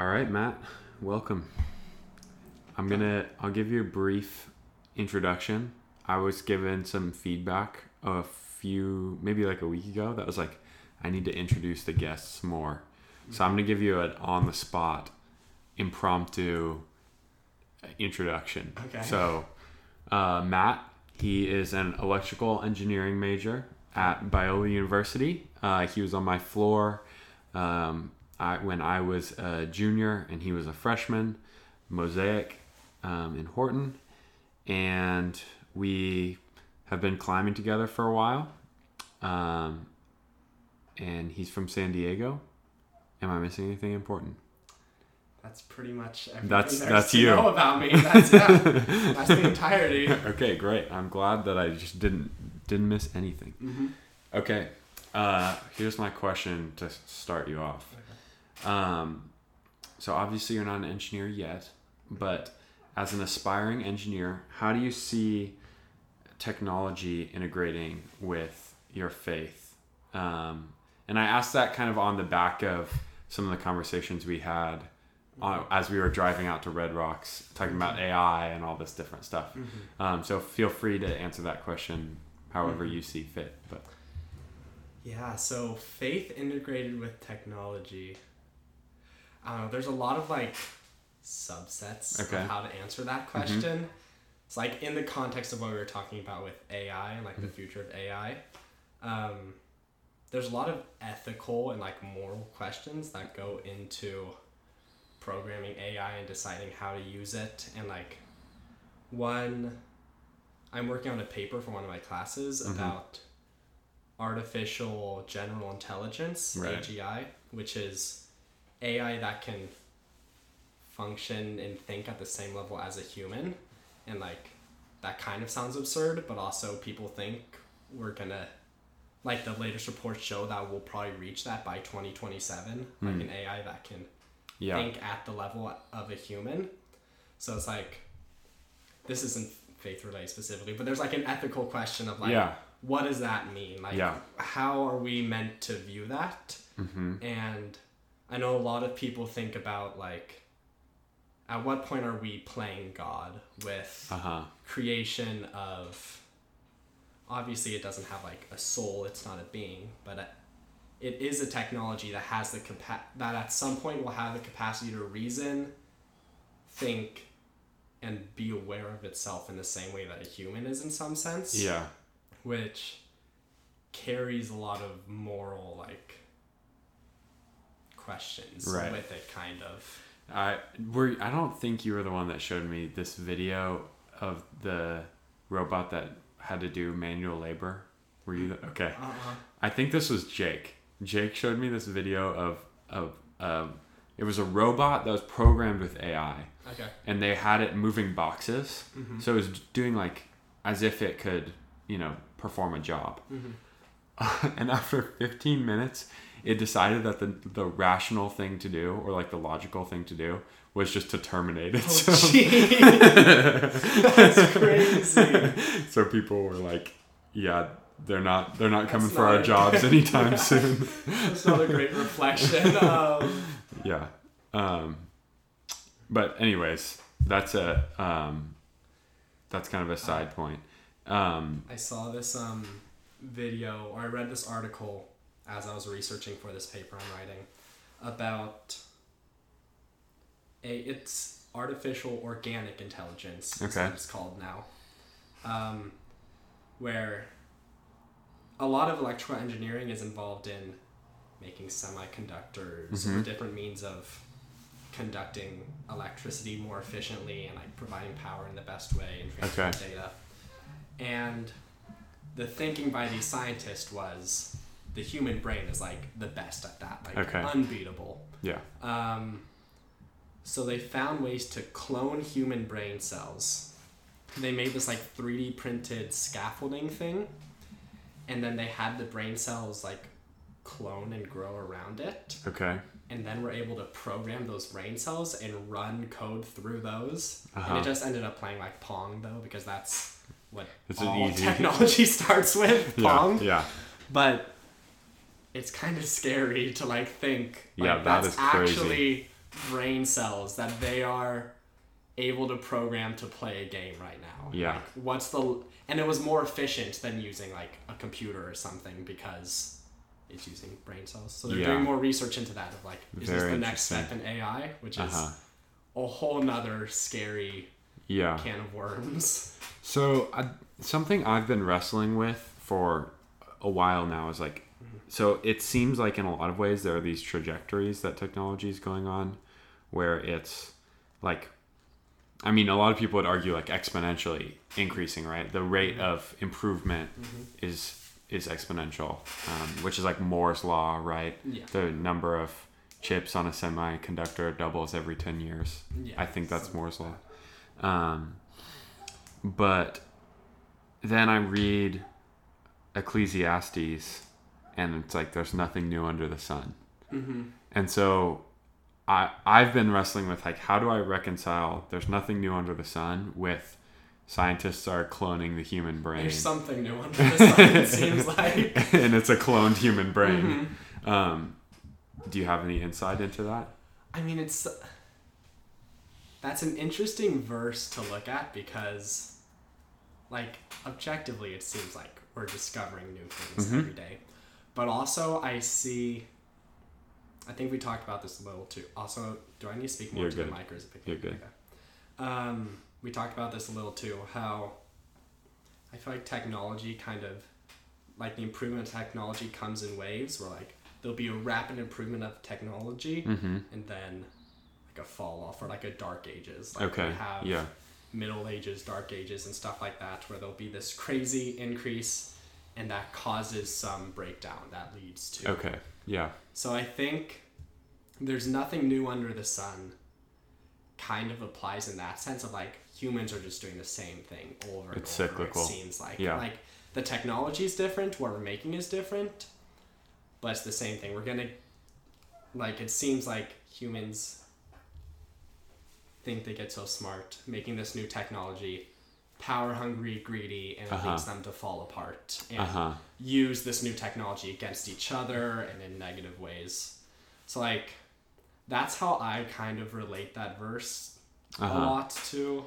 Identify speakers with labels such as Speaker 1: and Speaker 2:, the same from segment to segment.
Speaker 1: All right, Matt, welcome. I'm gonna. I'll give you a brief introduction. I was given some feedback a few, maybe like a week ago. That was like, I need to introduce the guests more. So I'm gonna give you an on the spot, impromptu introduction.
Speaker 2: Okay.
Speaker 1: So, uh, Matt, he is an electrical engineering major at Biola University. Uh, he was on my floor um, I, when I was a junior and he was a freshman, Mosaic um, in Horton. And we have been climbing together for a while. Um, and he's from San Diego. Am I missing anything important?
Speaker 2: That's pretty much everything
Speaker 1: That's- that's you.
Speaker 2: know about me. That's yeah. that's the entirety.
Speaker 1: okay, great. I'm glad that I just didn't didn't miss anything.
Speaker 2: hmm
Speaker 1: Okay, uh, here's my question to start you off. Um, so obviously you're not an engineer yet, but as an aspiring engineer, how do you see technology integrating with your faith? Um, and I asked that kind of on the back of some of the conversations we had uh, as we were driving out to Red Rocks, talking about AI and all this different stuff. Um, so feel free to answer that question however you see fit. But
Speaker 2: Yeah. So faith integrated with technology. I don't know. There's a lot of like subsets
Speaker 1: Okay.
Speaker 2: of how to answer that question. It's like in the context of what we were talking about with AI and like the future of AI. Um, there's a lot of ethical and like moral questions that go into programming AI and deciding how to use it. And like one, I'm working on a paper for one of my classes
Speaker 1: Mhm.
Speaker 2: about artificial general intelligence,
Speaker 1: Right.
Speaker 2: AGI, which is AI that can function and think at the same level as a human. And like that kind of sounds absurd, but also people think we're gonna like the latest reports show that we'll probably reach that by 2027 like
Speaker 1: Hmm.
Speaker 2: an ai that can
Speaker 1: yeah,
Speaker 2: think at the level of a human so it's like this isn't faith related specifically but there's like an ethical question of like
Speaker 1: yeah,
Speaker 2: what does that mean like
Speaker 1: Yeah.
Speaker 2: how are we meant to view that
Speaker 1: hmm
Speaker 2: and i know a lot of people think about like at what point are we playing god with
Speaker 1: uh huh,
Speaker 2: creation of obviously it doesn't have like a soul it's not a being but it, it is a technology that has the capa- that at some point will have the capacity to reason think and be aware of itself in the same way that a human is in some sense.
Speaker 1: Yeah,
Speaker 2: which carries a lot of moral like questions
Speaker 1: Right.
Speaker 2: with it kind of
Speaker 1: I were. I don't think you were the one that showed me this video of the robot that had to do manual labor. Were you? The, okay,
Speaker 2: uh-uh.
Speaker 1: I think this was Jake. Jake showed me this video of of um, it was a robot that was programmed with AI.
Speaker 2: okay
Speaker 1: and they had it moving boxes.
Speaker 2: Mhm.
Speaker 1: So it was doing like as if it could, you know, perform a job. And after 15 minutes, it decided that the the rational thing to do or like the logical thing to do was just to terminate it.
Speaker 2: oh,
Speaker 1: so,
Speaker 2: that's crazy
Speaker 1: so people were like, yeah, they're not they're not coming
Speaker 2: That's
Speaker 1: for our
Speaker 2: not
Speaker 1: jobs anytime soon.
Speaker 2: That's not a great reflection of.
Speaker 1: yeah. Um but anyways, that's a um that's kind of a side point. Um
Speaker 2: I saw this um video, or I read this article as I was researching for this paper I'm writing about a it's artificial organic intelligence. is
Speaker 1: Okay.
Speaker 2: what it's called now, um, where a lot of electrical engineering is involved in making semiconductors or
Speaker 1: Mhm.
Speaker 2: different means of conducting electricity more efficiently and like providing power in the best way and transferring
Speaker 1: Okay.
Speaker 2: data. And the thinking by these scientists was the human brain is like the best at that, like
Speaker 1: Okay.
Speaker 2: unbeatable.
Speaker 1: yeah.
Speaker 2: Um, so they found ways to clone human brain cells. They made this like 3D printed scaffolding thing, and then they had the brain cells like clone and grow around it,
Speaker 1: Okay.
Speaker 2: and then we're able to program those brain cells and run code through those. And
Speaker 1: Uh-huh.
Speaker 2: it just ended up playing like Pong though, because that's what
Speaker 1: It's
Speaker 2: all
Speaker 1: easy-
Speaker 2: technology starts with Pong.
Speaker 1: Yeah. Yeah.
Speaker 2: But it's kind of scary to like think like
Speaker 1: Yeah, that
Speaker 2: that's
Speaker 1: is
Speaker 2: actually brain cells that they are able to program to play a game right now.
Speaker 1: Yeah.
Speaker 2: Like, what's the and it was more efficient than using like a computer or something because it's using brain cells. So they're
Speaker 1: Yeah.
Speaker 2: doing more research into that of like is this the next step in AI, which is
Speaker 1: Uh-huh.
Speaker 2: a whole nother scary
Speaker 1: Yeah.
Speaker 2: can of worms.
Speaker 1: So I, something I've been wrestling with for a while now is like, so it seems like in a lot of ways there are these trajectories that technology is going on, where it's like, I mean, a lot of people would argue like exponentially increasing, right? The rate of improvement is is exponential, um, which is like Moore's law, right?
Speaker 2: Yeah.
Speaker 1: The number of chips on a semiconductor doubles every ten years.
Speaker 2: Yeah.
Speaker 1: I think that's Moore's law. Um, but then I read Ecclesiastes, and it's like there's nothing new under the sun.
Speaker 2: Mm-hmm.
Speaker 1: And so I I've been wrestling with like how do I reconcile there's nothing new under the sun with scientists are cloning the human brain
Speaker 2: There's something new under the sun, it seems like.
Speaker 1: and it's a cloned human brain.
Speaker 2: Mm-hmm.
Speaker 1: Um, do you have any insight into that?
Speaker 2: I mean, it's that's an interesting verse to look at because, like, objectively, it seems like we're discovering new things
Speaker 1: Mhm.
Speaker 2: every day. But also, I see. I think we talked about this a little too. Also, do I need to speak more
Speaker 1: You're
Speaker 2: to
Speaker 1: good.
Speaker 2: the mic or is it picking
Speaker 1: You're good.
Speaker 2: Okay. Um, we talked about this a little too. How I feel like technology kind of, like the improvement of technology comes in waves. Where like there'll be a rapid improvement of technology,
Speaker 1: Mm-hmm.
Speaker 2: and then a fall off or like a dark ages. Like
Speaker 1: Okay.
Speaker 2: We have
Speaker 1: Yeah.
Speaker 2: Middle Ages, Dark Ages, and stuff like that, where there'll be this crazy increase, and that causes some breakdown that leads to.
Speaker 1: Okay. Yeah.
Speaker 2: So I think there's nothing new under the sun. Kind of applies in that sense of like humans are just doing the same thing over and
Speaker 1: It's
Speaker 2: over.
Speaker 1: cyclical.
Speaker 2: It seems like
Speaker 1: Yeah.
Speaker 2: like the technology is different, what we're making is different, but it's the same thing. We're gonna like it seems like humans think they get so smart making this new technology power hungry greedy and it
Speaker 1: Uh-huh.
Speaker 2: leads them to fall apart and
Speaker 1: Uh huh.
Speaker 2: use this new technology against each other and in negative ways. So like that's how I kind of relate that verse
Speaker 1: Uh
Speaker 2: a lot to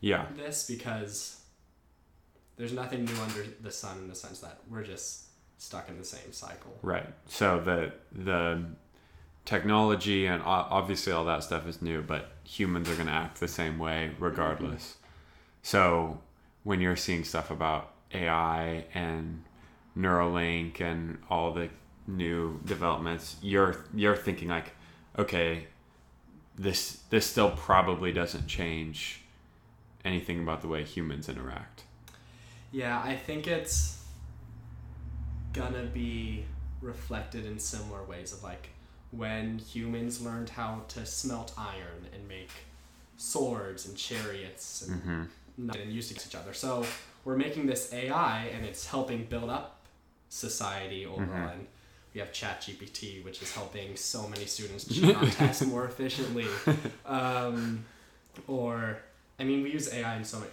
Speaker 1: Yeah.
Speaker 2: this because there's nothing new under the sun in the sense that we're just stuck in the same cycle.
Speaker 1: Right. So the the technology and obviously all that stuff is new, but humans are going to act the same way mm-hmm. regardless. So when you're seeing stuff about AI and Neuralink and all the new developments, you're you're thinking like, okay, this this still probably doesn't change anything about the way humans interact.
Speaker 2: Yeah, I think it's gonna be reflected in similar ways of like when humans learned how to smelt iron and make swords and chariots and,
Speaker 1: hmm
Speaker 2: and use each other. So we're making this AI and it's helping build up society overall.
Speaker 1: Mhm.
Speaker 2: And we have ChatGPT, which is helping so many students cheat on tests more efficiently. Um, or, I mean, we use AI in so many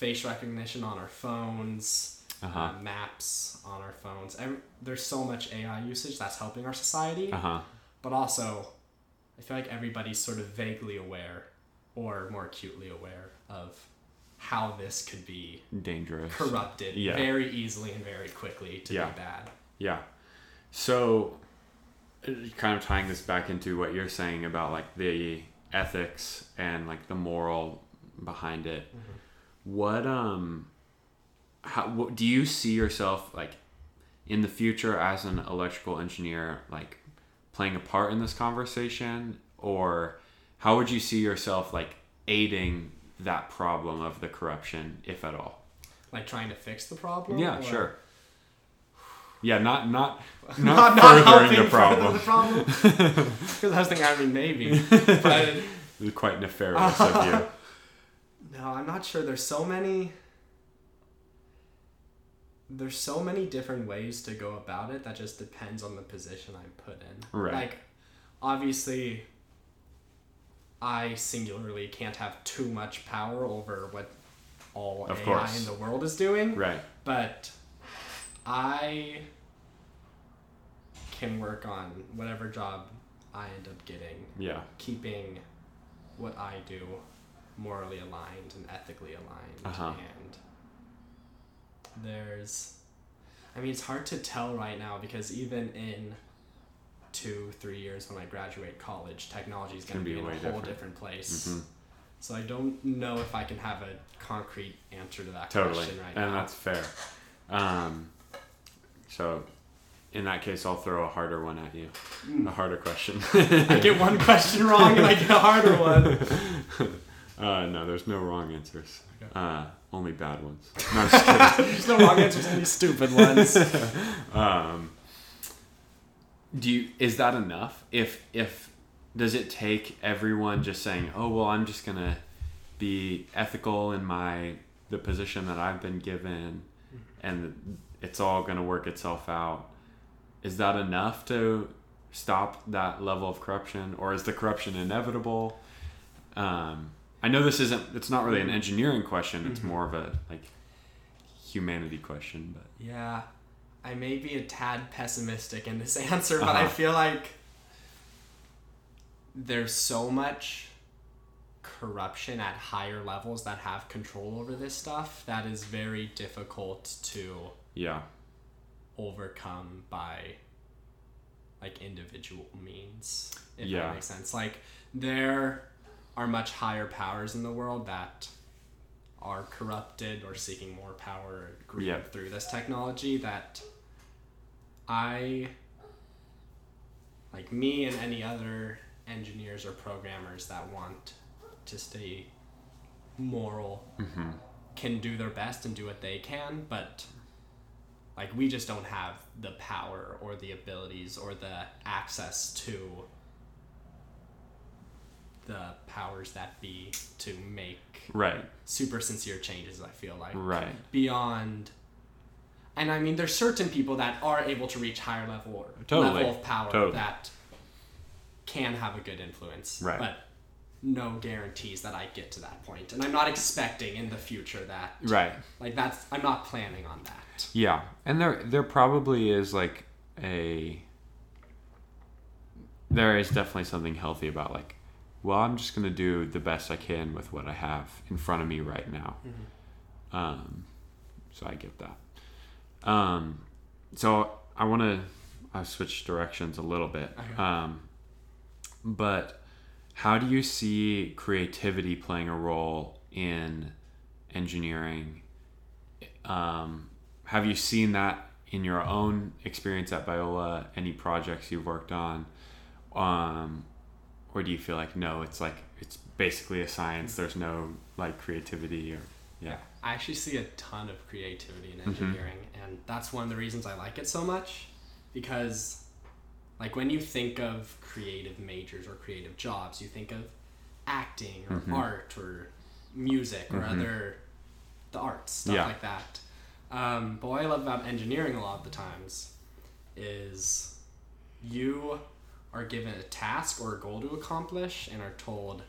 Speaker 2: face recognition on our phones,
Speaker 1: Uh huh.
Speaker 2: uh, maps on our phones. Every, there's so much AI usage that's helping our society,
Speaker 1: Uh huh.
Speaker 2: But also, I feel like everybody's sort of vaguely aware or more acutely aware of how this could be
Speaker 1: Dangerous.
Speaker 2: corrupted
Speaker 1: Yeah.
Speaker 2: very easily and very quickly to
Speaker 1: Yeah.
Speaker 2: be bad.
Speaker 1: Yeah. So, uh, kind of tying this back into what you're saying about like the ethics and like the moral behind it. What um, how what, do you see yourself like in the future as an electrical engineer, like playing a part in this conversation, or how would you see yourself like aiding that problem of the corruption, if at all?
Speaker 2: Like trying to fix the problem?
Speaker 1: Yeah,
Speaker 2: or-
Speaker 1: sure. Yeah, not not not,
Speaker 2: Not, not
Speaker 1: furthering
Speaker 2: helping
Speaker 1: the problem.
Speaker 2: Because I was thinking, I mean, maybe. But
Speaker 1: It's quite nefarious of you.
Speaker 2: no, I'm not sure. There's so many. There's so many different ways to go about it that just depends on the position I'm put in.
Speaker 1: Right.
Speaker 2: Like, obviously, I singularly can't have too much power over what all
Speaker 1: Of
Speaker 2: AI
Speaker 1: course.
Speaker 2: in the world is doing.
Speaker 1: Right.
Speaker 2: But I can work on whatever job I end up getting.
Speaker 1: Yeah.
Speaker 2: Keeping what I do morally aligned and ethically aligned.
Speaker 1: Uh-huh.
Speaker 2: And there's, I mean, it's hard to tell right now because even in two, three years when I graduate college, technology is going to be,
Speaker 1: be
Speaker 2: in a whole
Speaker 1: different.
Speaker 2: different, place.
Speaker 1: Mhm.
Speaker 2: So I don't know if I can have a concrete answer to that
Speaker 1: Totally.
Speaker 2: question right
Speaker 1: and
Speaker 2: now.
Speaker 1: that's fair. Um, so, in that case, I'll throw a harder one at you. A harder question.
Speaker 2: I get one question wrong and I get a harder one.
Speaker 1: uh, no, there's no wrong answers.
Speaker 2: Okay.
Speaker 1: Uh, only bad ones. No, I'm just kidding.
Speaker 2: There's no wrong answers, only stupid ones.
Speaker 1: um, do you is that enough if if does it take everyone just saying oh well i'm just gonna be ethical in my the position that i've been given and it's all gonna work itself out is that enough to stop that level of corruption or is the corruption inevitable um, i know this isn't it's not really an engineering question it's
Speaker 2: Mhm.
Speaker 1: more of a like humanity question but
Speaker 2: Yeah, I may be a tad pessimistic in this answer, but I
Speaker 1: Uh-huh.
Speaker 2: feel like there's so much corruption at higher levels that have control over this stuff that is very difficult to
Speaker 1: yeah
Speaker 2: overcome by like individual means if
Speaker 1: Yeah.
Speaker 2: that makes sense like there are much higher powers in the world that are corrupted or seeking more power greed
Speaker 1: Yeah.
Speaker 2: through this technology that i like me and any other engineers or programmers that want to stay moral
Speaker 1: hmm
Speaker 2: can do their best and do what they can, but like we just don't have the power or the abilities or the access to the powers that be to make
Speaker 1: right.
Speaker 2: super sincere changes i feel like.
Speaker 1: Right.
Speaker 2: Beyond and i mean there's certain people that are able to reach higher level or
Speaker 1: Totally.
Speaker 2: level of power
Speaker 1: Totally.
Speaker 2: that can have a good influence
Speaker 1: Right.
Speaker 2: but no guarantees that i get to that point. And i'm not expecting in the future that
Speaker 1: right.
Speaker 2: like that's i'm not planning on that.
Speaker 1: Yeah, and there there probably is like a there is definitely something healthy about like, well, I'm just gonna do the best I can with what I have in front of me right now. Um, so I get that. Um, so I want to I switch directions a little bit. Um, but how do you see creativity playing a role in engineering? Um, have you seen that in your own experience at Biola? Any projects you've worked on? Or do you feel like no, it's like it's basically a science. There's no like creativity or yeah.
Speaker 2: I actually see a ton of creativity in
Speaker 1: Mhm.
Speaker 2: engineering, and that's one of the reasons I like it so much. Because, like, when you think of creative majors or creative jobs, you think of acting or
Speaker 1: Mhm.
Speaker 2: art or music or
Speaker 1: Mhm.
Speaker 2: other the arts stuff
Speaker 1: Yeah.
Speaker 2: like that. Um, but what I love about engineering a lot of the times is you are given a task or a goal to accomplish and are told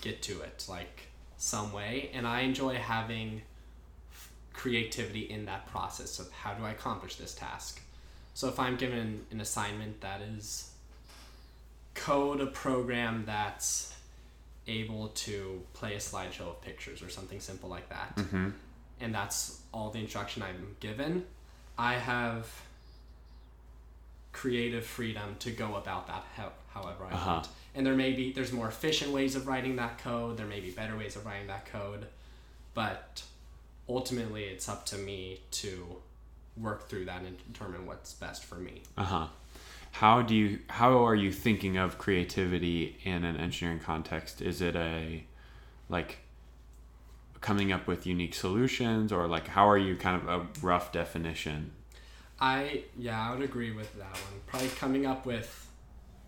Speaker 2: get to it like some way and i enjoy having creativity in that process of how do i accomplish this task so if i'm given an assignment that is code a program that's able to play a slideshow of pictures or something simple like that
Speaker 1: Mm-hmm.
Speaker 2: and that's all the instruction I'm given, I have creative freedom to go about that how, however I
Speaker 1: Uh-huh.
Speaker 2: want. And there may be there's more efficient ways of writing that code, there may be better ways of writing that code, but ultimately it's up to me to work through that and determine what's best for me.
Speaker 1: Uh huh. How do you? How are you thinking of creativity in an engineering context? Is it a like coming up with unique solutions, or like how are you kind of a rough definition?
Speaker 2: I yeah, I would agree with that one. Probably coming up with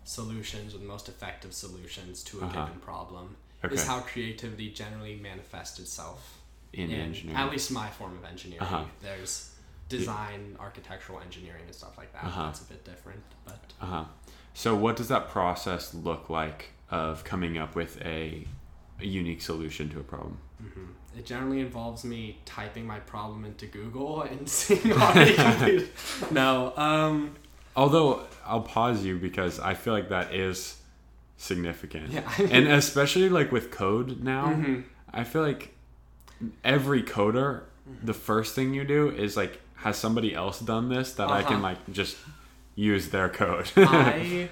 Speaker 2: solutions or the most effective solutions to a
Speaker 1: Uh-huh.
Speaker 2: given problem
Speaker 1: Okay.
Speaker 2: is how creativity generally manifests itself
Speaker 1: in,
Speaker 2: in
Speaker 1: engineering.
Speaker 2: at least my form of engineering.
Speaker 1: Uh-huh.
Speaker 2: There's design, architectural engineering, and stuff like that.
Speaker 1: Uh-huh.
Speaker 2: That's a bit different, but
Speaker 1: Uh huh. So what does that process look like of coming up with a, a unique solution to a problem?
Speaker 2: mhm. It generally involves me typing my problem into Google and seeing how to complete. it. No, um,
Speaker 1: Although I'll pause you because I feel like that is significant.
Speaker 2: Yeah.
Speaker 1: and especially like with code now,
Speaker 2: Mhm.
Speaker 1: I feel like every coder, the first thing you do is like, has somebody else done this that I can
Speaker 2: Uh-huh.
Speaker 1: like just use their code?
Speaker 2: I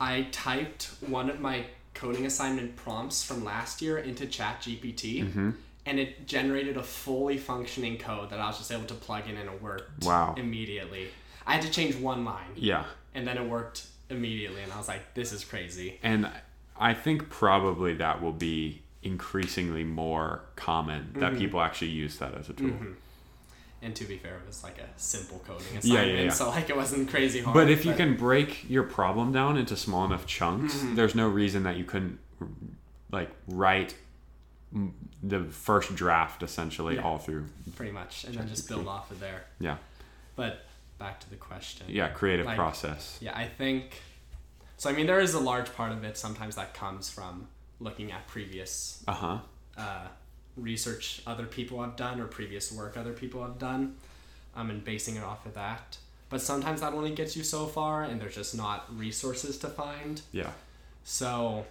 Speaker 2: I typed one of my coding assignment prompts from last year into ChatGPT,
Speaker 1: Mm-hmm.
Speaker 2: and it generated a fully functioning code that I was just able to plug in and it worked
Speaker 1: Wow.
Speaker 2: immediately. I had to change one line,
Speaker 1: yeah.
Speaker 2: and then it worked immediately, and I was like, "This is crazy."
Speaker 1: And I think probably that will be increasingly more common
Speaker 2: Mm-hmm.
Speaker 1: that people actually use that as a tool.
Speaker 2: And to be fair, it was like a simple coding assignment,
Speaker 1: yeah, yeah.
Speaker 2: so like it wasn't crazy hard.
Speaker 1: But if you can break your problem down into small enough chunks,
Speaker 2: Mm-hmm.
Speaker 1: there's no reason that you couldn't like write the first draft essentially
Speaker 2: Yeah.
Speaker 1: all through.
Speaker 2: pretty much, and then just build off of there.
Speaker 1: Yeah.
Speaker 2: But back to the question.
Speaker 1: Yeah, creative
Speaker 2: Like-
Speaker 1: process.
Speaker 2: Yeah, I think. So I mean, there is a large part of it sometimes that comes from looking at previous
Speaker 1: Uh huh.
Speaker 2: Research other people have done or previous work other people have done, um, and basing it off of that. But sometimes that only gets you so far, and there's just not resources to find.
Speaker 1: Yeah.
Speaker 2: So,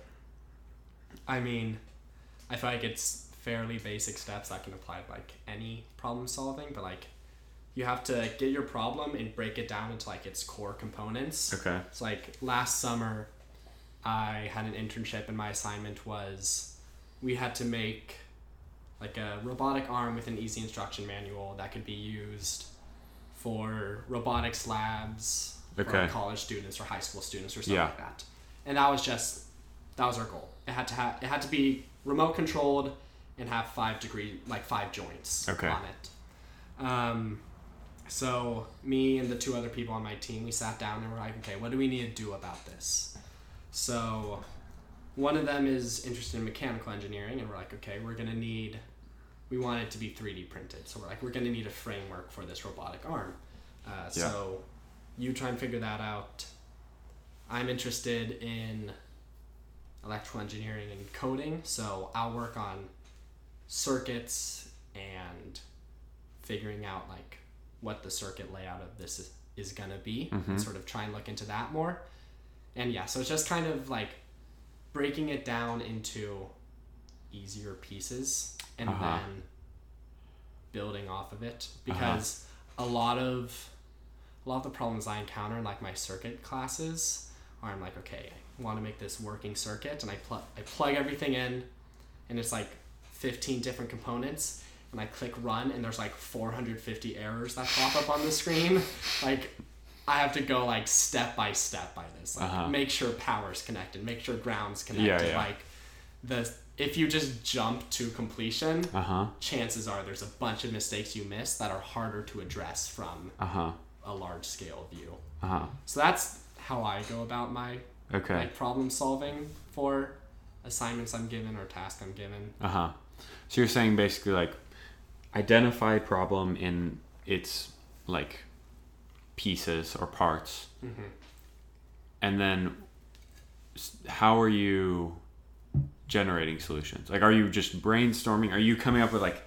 Speaker 2: I mean, I feel like it's fairly basic steps that can apply to like any problem solving, but like you have to get your problem and break it down into like its core components.
Speaker 1: Okay.
Speaker 2: So like last summer, I had an internship and my assignment was we had to make like a robotic arm with an easy instruction manual that could be used for robotics labs for
Speaker 1: Okay.
Speaker 2: college students or high school students or something
Speaker 1: Yeah.
Speaker 2: like that. And that was just that was our goal. It had to have it had to be remote controlled and have five degree like five joints
Speaker 1: Okay.
Speaker 2: on it. Um, so me and the two other people on my team, we sat down and we're like, okay, what do we need to do about this? So one of them is interested in mechanical engineering, and we're like, okay, we're gonna need, we want it to be 3D printed. So we're like, we're gonna need a framework for this robotic arm. Uh,
Speaker 1: Yeah.
Speaker 2: So you try and figure that out. I'm interested in electrical engineering and coding, so I'll work on circuits and figuring out like what the circuit layout of this is, is gonna be
Speaker 1: Mm-hmm.
Speaker 2: and sort of try and look into that more. And yeah, so it's just kind of like breaking it down into easier pieces and
Speaker 1: Uh-huh.
Speaker 2: then building off of it because a lot of a lot of the problems I encounter in like my circuit classes are I'm like okay I want to make this working circuit and I plug I plug everything in and it's like 15 different components and I click run and there's like 450 errors that pop up on the screen like I have to go like step by step by this like
Speaker 1: Uh-huh.
Speaker 2: make sure power's connected make sure ground's connected
Speaker 1: yeah.
Speaker 2: like the if you just jump to completion
Speaker 1: Uh huh.
Speaker 2: chances are there's a bunch of mistakes you miss that are harder to address from
Speaker 1: Uh huh.
Speaker 2: a large scale view.
Speaker 1: Uh huh.
Speaker 2: So that's how I go about my
Speaker 1: Okay.
Speaker 2: like problem solving for assignments I'm given or tasks I'm given.
Speaker 1: Uh huh. So you're saying basically like identify problem in its like pieces or parts,
Speaker 2: Mm-hmm.
Speaker 1: and then how are you generating solutions? Like, are you just brainstorming? Are you coming up with like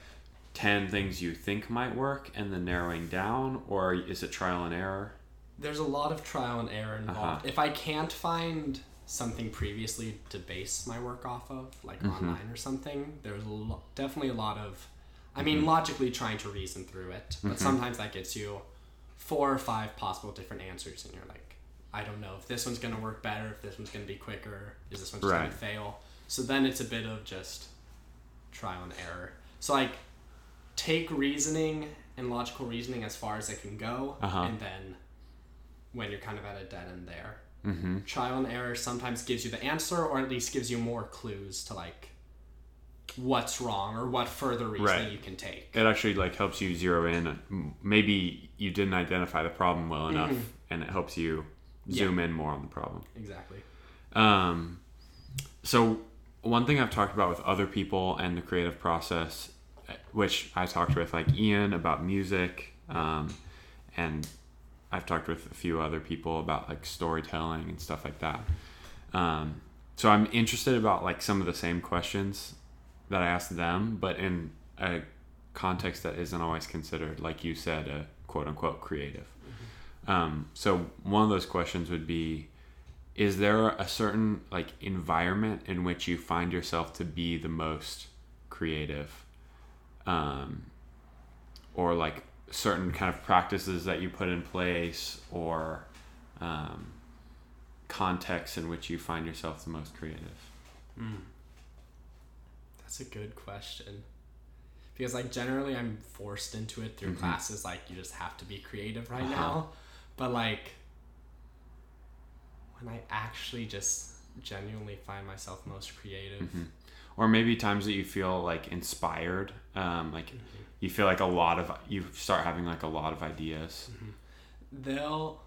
Speaker 1: ten things you think might work and then narrowing down, or is it trial and error?
Speaker 2: There's a lot of trial and error involved.
Speaker 1: Uh-huh.
Speaker 2: If I can't find something previously to base my work off of, like
Speaker 1: Mm-hmm.
Speaker 2: online or something, there's a lo- definitely a lot of, I
Speaker 1: Mm-hmm.
Speaker 2: mean, logically trying to reason through it, but sometimes that gets you four or five possible different answers, and you're like, I don't know if this one's gonna work better, if this one's gonna be quicker, is this one just
Speaker 1: Right.
Speaker 2: gonna fail? So then it's a bit of just trial and error. So like, take reasoning and logical reasoning as far as it can go,
Speaker 1: Uh-huh.
Speaker 2: and then when you're kind of at a dead end there.
Speaker 1: Mm-hmm.
Speaker 2: Trial and error sometimes gives you the answer, or at least gives you more clues to like what's wrong or what further reasoning
Speaker 1: Right.
Speaker 2: you can take.
Speaker 1: It actually like helps you zero in. Maybe you didn't identify the problem well enough, and it helps you zoom in more on the problem.
Speaker 2: Exactly.
Speaker 1: Um, so one thing I've talked about with other people and the creative process, uh, which I talked with like Ian about music, um, and I've talked with a few other people about like storytelling and stuff like that. Um, so I'm interested about like some of the same questions that I asked them, but in a context that isn't always considered, like you said, a quote unquote creative. Um, so one of those questions would be is there a certain like environment in which you find yourself to be the most creative um, or like certain kind of practices that you put in place or um, contexts in which you find yourself the most creative
Speaker 2: mm. that's a good question because like generally i'm forced into it through mm-hmm. classes like you just have to be creative right uh-huh. now but like when I actually just genuinely find myself most creative. Mm-hmm.
Speaker 1: Or maybe times that you feel like inspired, um, like mm-hmm. you feel like a lot of you start having like a lot of ideas.
Speaker 2: Mm-hmm. They'll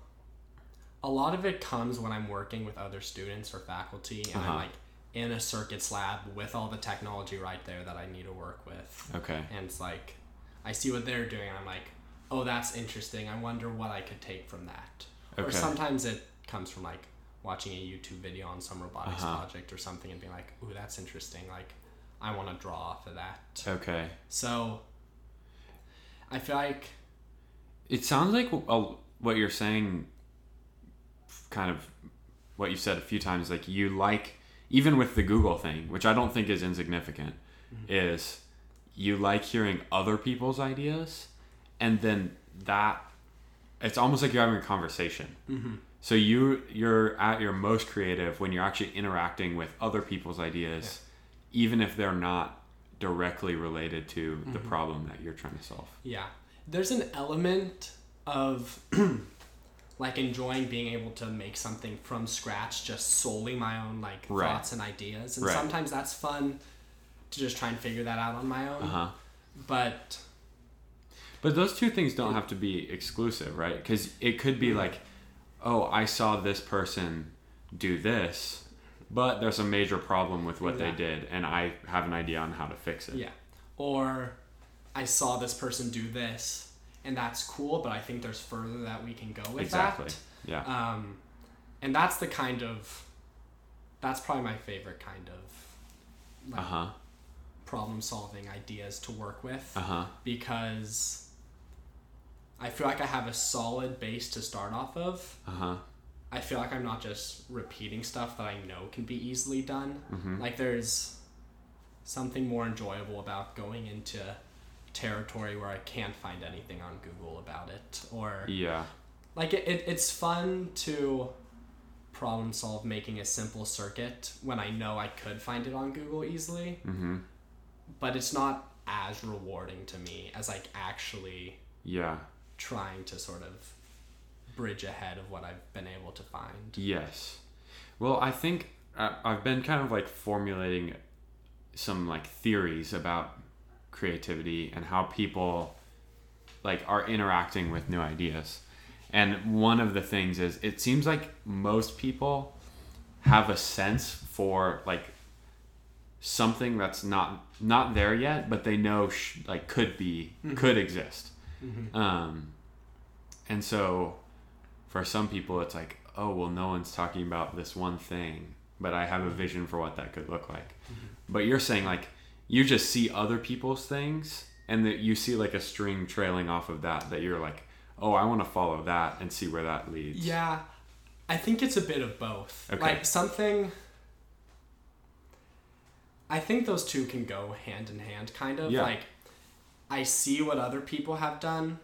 Speaker 2: a lot of it comes when I'm working with other students or faculty and uh-huh. I'm like in a circuits lab with all the technology right there that I need to work with.
Speaker 1: Okay.
Speaker 2: And it's like I see what they're doing and I'm like, oh that's interesting. I wonder what I could take from that. Okay. Or sometimes it comes from like watching a YouTube video on some robotics uh-huh. project or something and being like, "Ooh, that's interesting." Like, I want to draw off of that.
Speaker 1: Okay.
Speaker 2: So, I feel like
Speaker 1: it sounds like what you're saying, kind of what you said a few times. Like you like even with the Google thing, which I don't think is insignificant, mm-hmm. is you like hearing other people's ideas, and then that it's almost like you're having a conversation. Mm-hmm. So you you're at your most creative when you're actually interacting with other people's ideas, yeah. even if they're not directly related to mm-hmm. the problem that you're trying to solve.
Speaker 2: Yeah. There's an element of like enjoying being able to make something from scratch just solely my own like right. thoughts and ideas and right. sometimes that's fun to just try and figure that out on my own uh-huh. but
Speaker 1: but those two things don't have to be exclusive right because it could be mm-hmm. like oh, I saw this person do this, but there's a major problem with what they did, and I have an idea on how to fix it.
Speaker 2: Yeah. Or I saw this person do this, and that's cool, but I think there's further that we can go with exactly. that.
Speaker 1: Yeah.
Speaker 2: Um, and that's the kind of, that's probably my favorite kind of, like, uh-huh. problem solving ideas to work with.
Speaker 1: Uh-huh.
Speaker 2: Because I feel like I have a solid base to start off of.
Speaker 1: Uh huh.
Speaker 2: I feel like I'm not just repeating stuff that I know can be easily done. Mm-hmm. Like there's something more enjoyable about going into territory where I can't find anything on Google about it or
Speaker 1: yeah.
Speaker 2: Like it, it it's fun to problem solve making a simple circuit when I know I could find it on Google easily.
Speaker 1: Mm-hmm.
Speaker 2: But it's not as rewarding to me as like actually
Speaker 1: yeah
Speaker 2: trying to sort of bridge ahead of what I've been able to find.
Speaker 1: Yes. Well, I think I've been kind of like formulating some like theories about creativity and how people like are interacting with new ideas. And one of the things is it seems like most people have a sense for like something that's not not there yet, but they know sh- like could be mm-hmm. could exist. Mm-hmm. Um, and so for some people, it's like, oh, well, no one's talking about this one thing, but I have a vision for what that could look like. Mm-hmm. But you're saying, like, you just see other people's things and that you see like a string trailing off of that, that you're like, oh, I want to follow that and see where that leads.
Speaker 2: Yeah. I think it's a bit of both. Okay. Like something. I think those two can go hand in hand, kind of. Yeah. Like, I see what other people have done,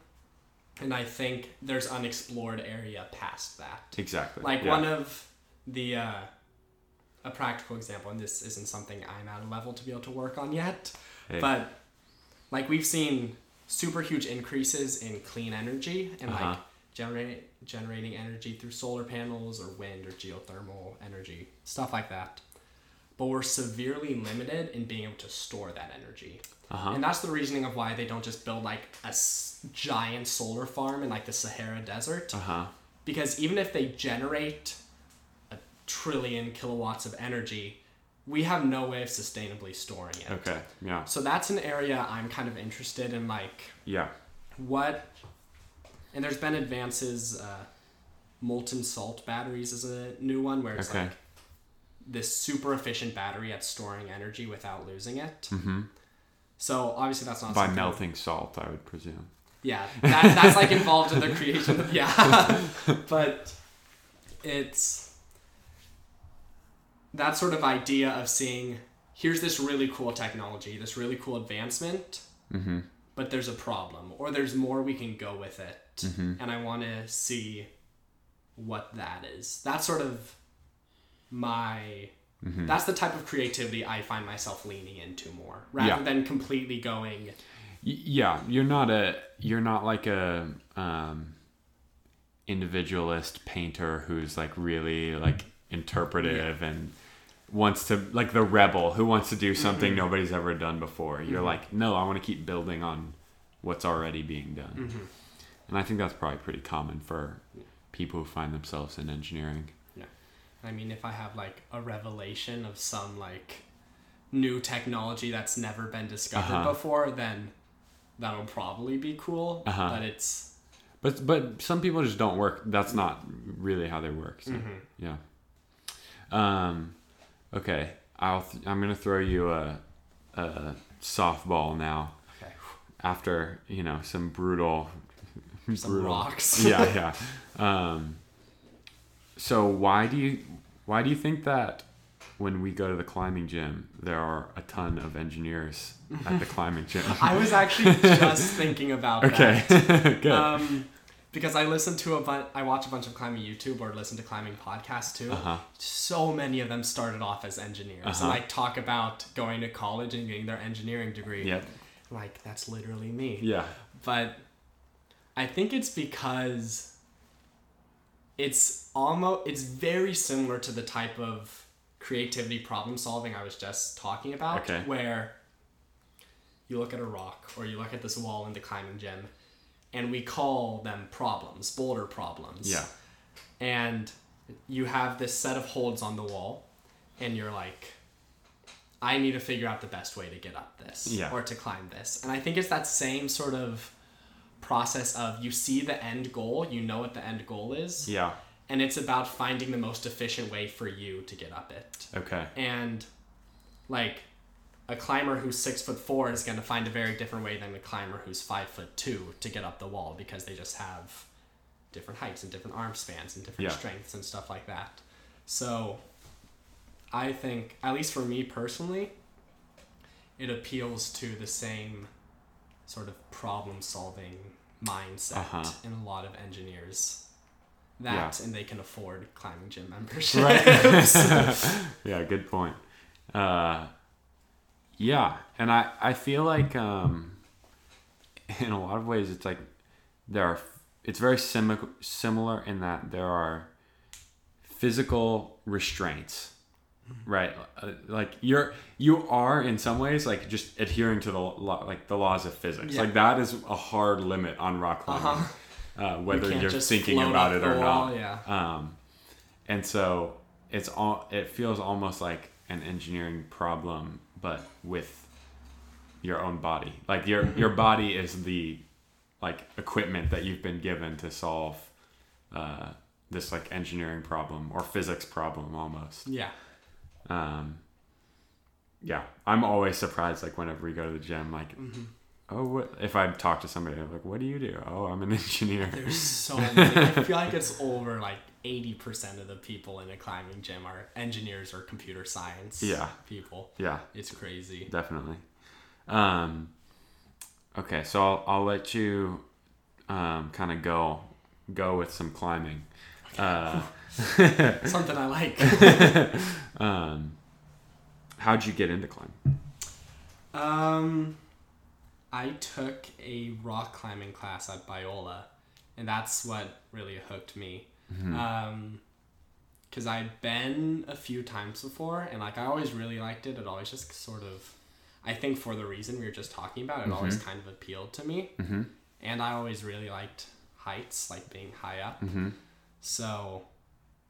Speaker 2: and I think there's unexplored area past that.
Speaker 1: Exactly.
Speaker 2: Like yeah. one of the uh, a practical example, and this isn't something I'm at a level to be able to work on yet, hey. but like we've seen super huge increases in clean energy and uh-huh. like generating generating energy through solar panels or wind or geothermal energy stuff like that but we're severely limited in being able to store that energy uh-huh. And that's the reasoning of why they don't just build like a s- giant solar farm in like the Sahara Desert.
Speaker 1: Uh-huh.
Speaker 2: Because even if they generate a trillion kilowatts of energy, we have no way of sustainably storing it.
Speaker 1: Okay. Yeah.
Speaker 2: So that's an area I'm kind of interested in like
Speaker 1: Yeah.
Speaker 2: What and there's been advances uh, molten salt batteries is a new one where it's okay. like this super efficient battery at storing energy without losing it.
Speaker 1: Mm-hmm.
Speaker 2: So obviously that's not
Speaker 1: by melting salt, I would presume.
Speaker 2: Yeah, that, that's like involved in the creation. Of, yeah, but it's that sort of idea of seeing here's this really cool technology, this really cool advancement,
Speaker 1: Mm-hmm.
Speaker 2: but there's a problem or there's more we can go with it,
Speaker 1: Mm-hmm.
Speaker 2: and I want to see what that is. That sort of my.
Speaker 1: Mm-hmm.
Speaker 2: That's the type of creativity I find myself leaning into more, rather
Speaker 1: Yeah.
Speaker 2: than completely going.
Speaker 1: Y- yeah you're not a you're not like a um individualist painter who's like really like interpretive and wants to like the rebel who wants to do something
Speaker 2: Mm-hmm.
Speaker 1: nobody's ever done before you're like no i want to keep building on what's already being done
Speaker 2: Mm-hmm.
Speaker 1: and i think that's probably pretty common for people who find themselves in engineering
Speaker 2: I mean, if I have like a revelation of some like new technology that's never been discovered
Speaker 1: Uh-huh.
Speaker 2: before, then that'll probably be cool.
Speaker 1: Uh-huh.
Speaker 2: But it's
Speaker 1: but but some people just don't work that's not really how they work so
Speaker 2: Mm-hmm.
Speaker 1: yeah um okay i'll th- i'm gonna throw you a, a softball now
Speaker 2: okay.
Speaker 1: after you know some brutal
Speaker 2: Some rocks.
Speaker 1: yeah yeah um so why do you why do you think that when we go to the climbing gym there are a ton of engineers at the climbing gym
Speaker 2: I was actually just thinking about
Speaker 1: okay
Speaker 2: that.
Speaker 1: good
Speaker 2: Um, because I listen to a bunch, I watch a bunch of climbing YouTube or listen to climbing podcasts too.
Speaker 1: uh-huh
Speaker 2: So many of them started off as engineers
Speaker 1: Uh-huh.
Speaker 2: and like talk about going to college and getting their engineering degree.
Speaker 1: yep
Speaker 2: Like that's literally me.
Speaker 1: yeah
Speaker 2: but I think it's because it's almost it's very similar to the type of creativity problem solving I was just talking about
Speaker 1: Okay.
Speaker 2: where you look at a rock or you look at this wall in the climbing gym and we call them problems, boulder problems.
Speaker 1: yeah
Speaker 2: And you have this set of holds on the wall and you're like I need to figure out the best way to get up this
Speaker 1: Yeah.
Speaker 2: or to climb this. And I think it's that same sort of process of you see the end goal, you know what the end goal is,
Speaker 1: yeah
Speaker 2: and it's about finding the most efficient way for you to get up it.
Speaker 1: okay
Speaker 2: And like a climber who's six foot four is going to find a very different way than a climber who's five foot two to get up the wall because they just have different heights and different arm spans and different
Speaker 1: Yeah.
Speaker 2: strengths and stuff like that. So I think, at least for me personally, it appeals to the same sort of problem solving mindset
Speaker 1: Uh-huh.
Speaker 2: in a lot of engineers. That and they can afford climbing gym memberships.
Speaker 1: Right. yeah, good point. Uh, yeah, and I I feel like um, in a lot of ways it's like there are it's very similar similar in that there are physical restraints right uh, like you're you are in some ways like just adhering to the law, like the laws of physics
Speaker 2: Yeah.
Speaker 1: like that is a hard limit on rock climbing
Speaker 2: Uh-huh.
Speaker 1: uh, whether
Speaker 2: can't
Speaker 1: you're thinking about it or
Speaker 2: wall,
Speaker 1: not
Speaker 2: yeah.
Speaker 1: um, and so it's all it feels almost like an engineering problem but with your own body like your your body is the like equipment that you've been given to solve uh, this like engineering problem or physics problem almost
Speaker 2: Yeah.
Speaker 1: Um, yeah i'm always surprised like whenever we go to the gym like oh what if i talk to somebody I'm like what do you do oh i'm an engineer
Speaker 2: There's so many. I feel like it's over like 80% of the people in a climbing gym are engineers or computer science
Speaker 1: Yeah.
Speaker 2: people.
Speaker 1: yeah
Speaker 2: It's crazy.
Speaker 1: definitely. Um, okay, so I'll, I'll let you um, kind of go go with some climbing. Uh,
Speaker 2: Something I like.
Speaker 1: um, how'd you get into climbing?
Speaker 2: um, I took a rock climbing class at Biola, and that's what really hooked me. Um, because I'd been a few times before, and like I always really liked it. It always just sort of, I think for the reason we were just talking about, it always kind of appealed to me.
Speaker 1: Mm-hmm.
Speaker 2: and I always really liked heights, like being high up.
Speaker 1: Mm-hmm.
Speaker 2: So,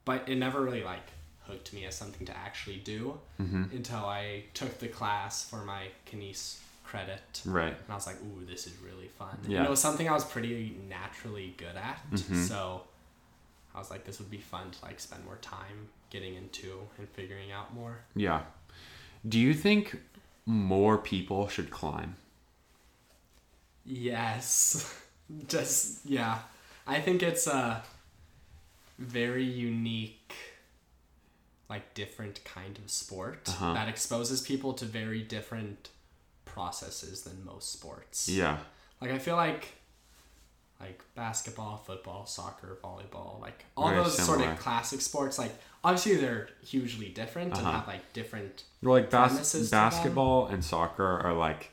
Speaker 2: but it never really like hooked me as something to actually do
Speaker 1: Mm-hmm.
Speaker 2: until I took the class for my kines credit,
Speaker 1: Right.
Speaker 2: and I was like, "Ooh, this is really fun."
Speaker 1: Yeah.
Speaker 2: And it was something I was pretty naturally good at,
Speaker 1: Mhm.
Speaker 2: so I was like, "This would be fun to like spend more time getting into and figuring out more."
Speaker 1: Yeah. Do you think more people should climb?
Speaker 2: Yes. just yeah, I think it's a very unique, like different kind of sport
Speaker 1: Uh-huh.
Speaker 2: that exposes people to very different processes than most sports.
Speaker 1: Yeah.
Speaker 2: Like I feel like like basketball, football, soccer, volleyball, like all
Speaker 1: Very
Speaker 2: those sort of classic sports, like obviously they're hugely different and
Speaker 1: Uh-huh.
Speaker 2: have like different
Speaker 1: Well, like bas-
Speaker 2: Premises to them.
Speaker 1: basketball and soccer are like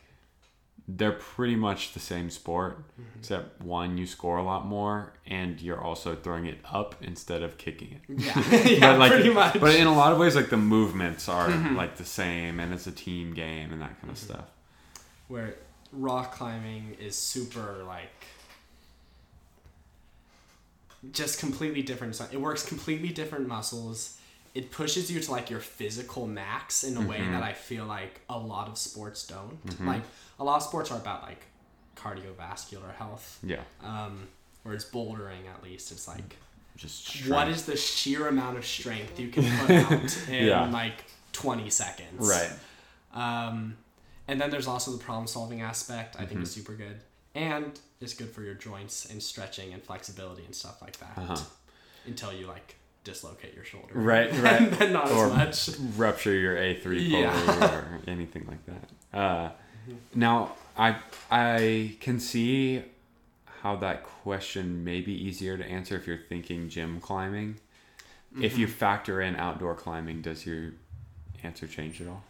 Speaker 1: they're pretty much the same sport,
Speaker 2: Mm-hmm.
Speaker 1: except one you score a lot more, and you're also throwing it up instead of kicking it.
Speaker 2: Yeah, yeah,
Speaker 1: but like,
Speaker 2: pretty much. Mm-hmm.
Speaker 1: but in a lot of ways, like the movements are like the same, and it's a team game and that kind of stuff.
Speaker 2: where rock climbing is super like just completely different it works completely different muscles it pushes you to like your physical max in a way
Speaker 1: Mm-hmm.
Speaker 2: that i feel like a lot of sports don't like a lot of sports are about like cardiovascular health
Speaker 1: Yeah,
Speaker 2: um whereas bouldering at least it's like
Speaker 1: just
Speaker 2: what
Speaker 1: strength.
Speaker 2: is the sheer amount of strength you can put out in
Speaker 1: Yeah.
Speaker 2: like 20 seconds
Speaker 1: right?
Speaker 2: um, and then there's also the problem solving aspect. I
Speaker 1: Mm-hmm.
Speaker 2: think is super good, and it's good for your joints and stretching and flexibility and stuff like that.
Speaker 1: Uh-huh.
Speaker 2: Until you like dislocate your shoulder.
Speaker 1: Right,
Speaker 2: and
Speaker 1: right.
Speaker 2: then not
Speaker 1: Or
Speaker 2: as much.
Speaker 1: rupture your A three
Speaker 2: Yeah. Mm-hmm.
Speaker 1: or anything like that. Uh, now I I can see how that question may be easier to answer if you're thinking gym climbing. If
Speaker 2: Mm-hmm.
Speaker 1: you factor in outdoor climbing, does your answer change at all?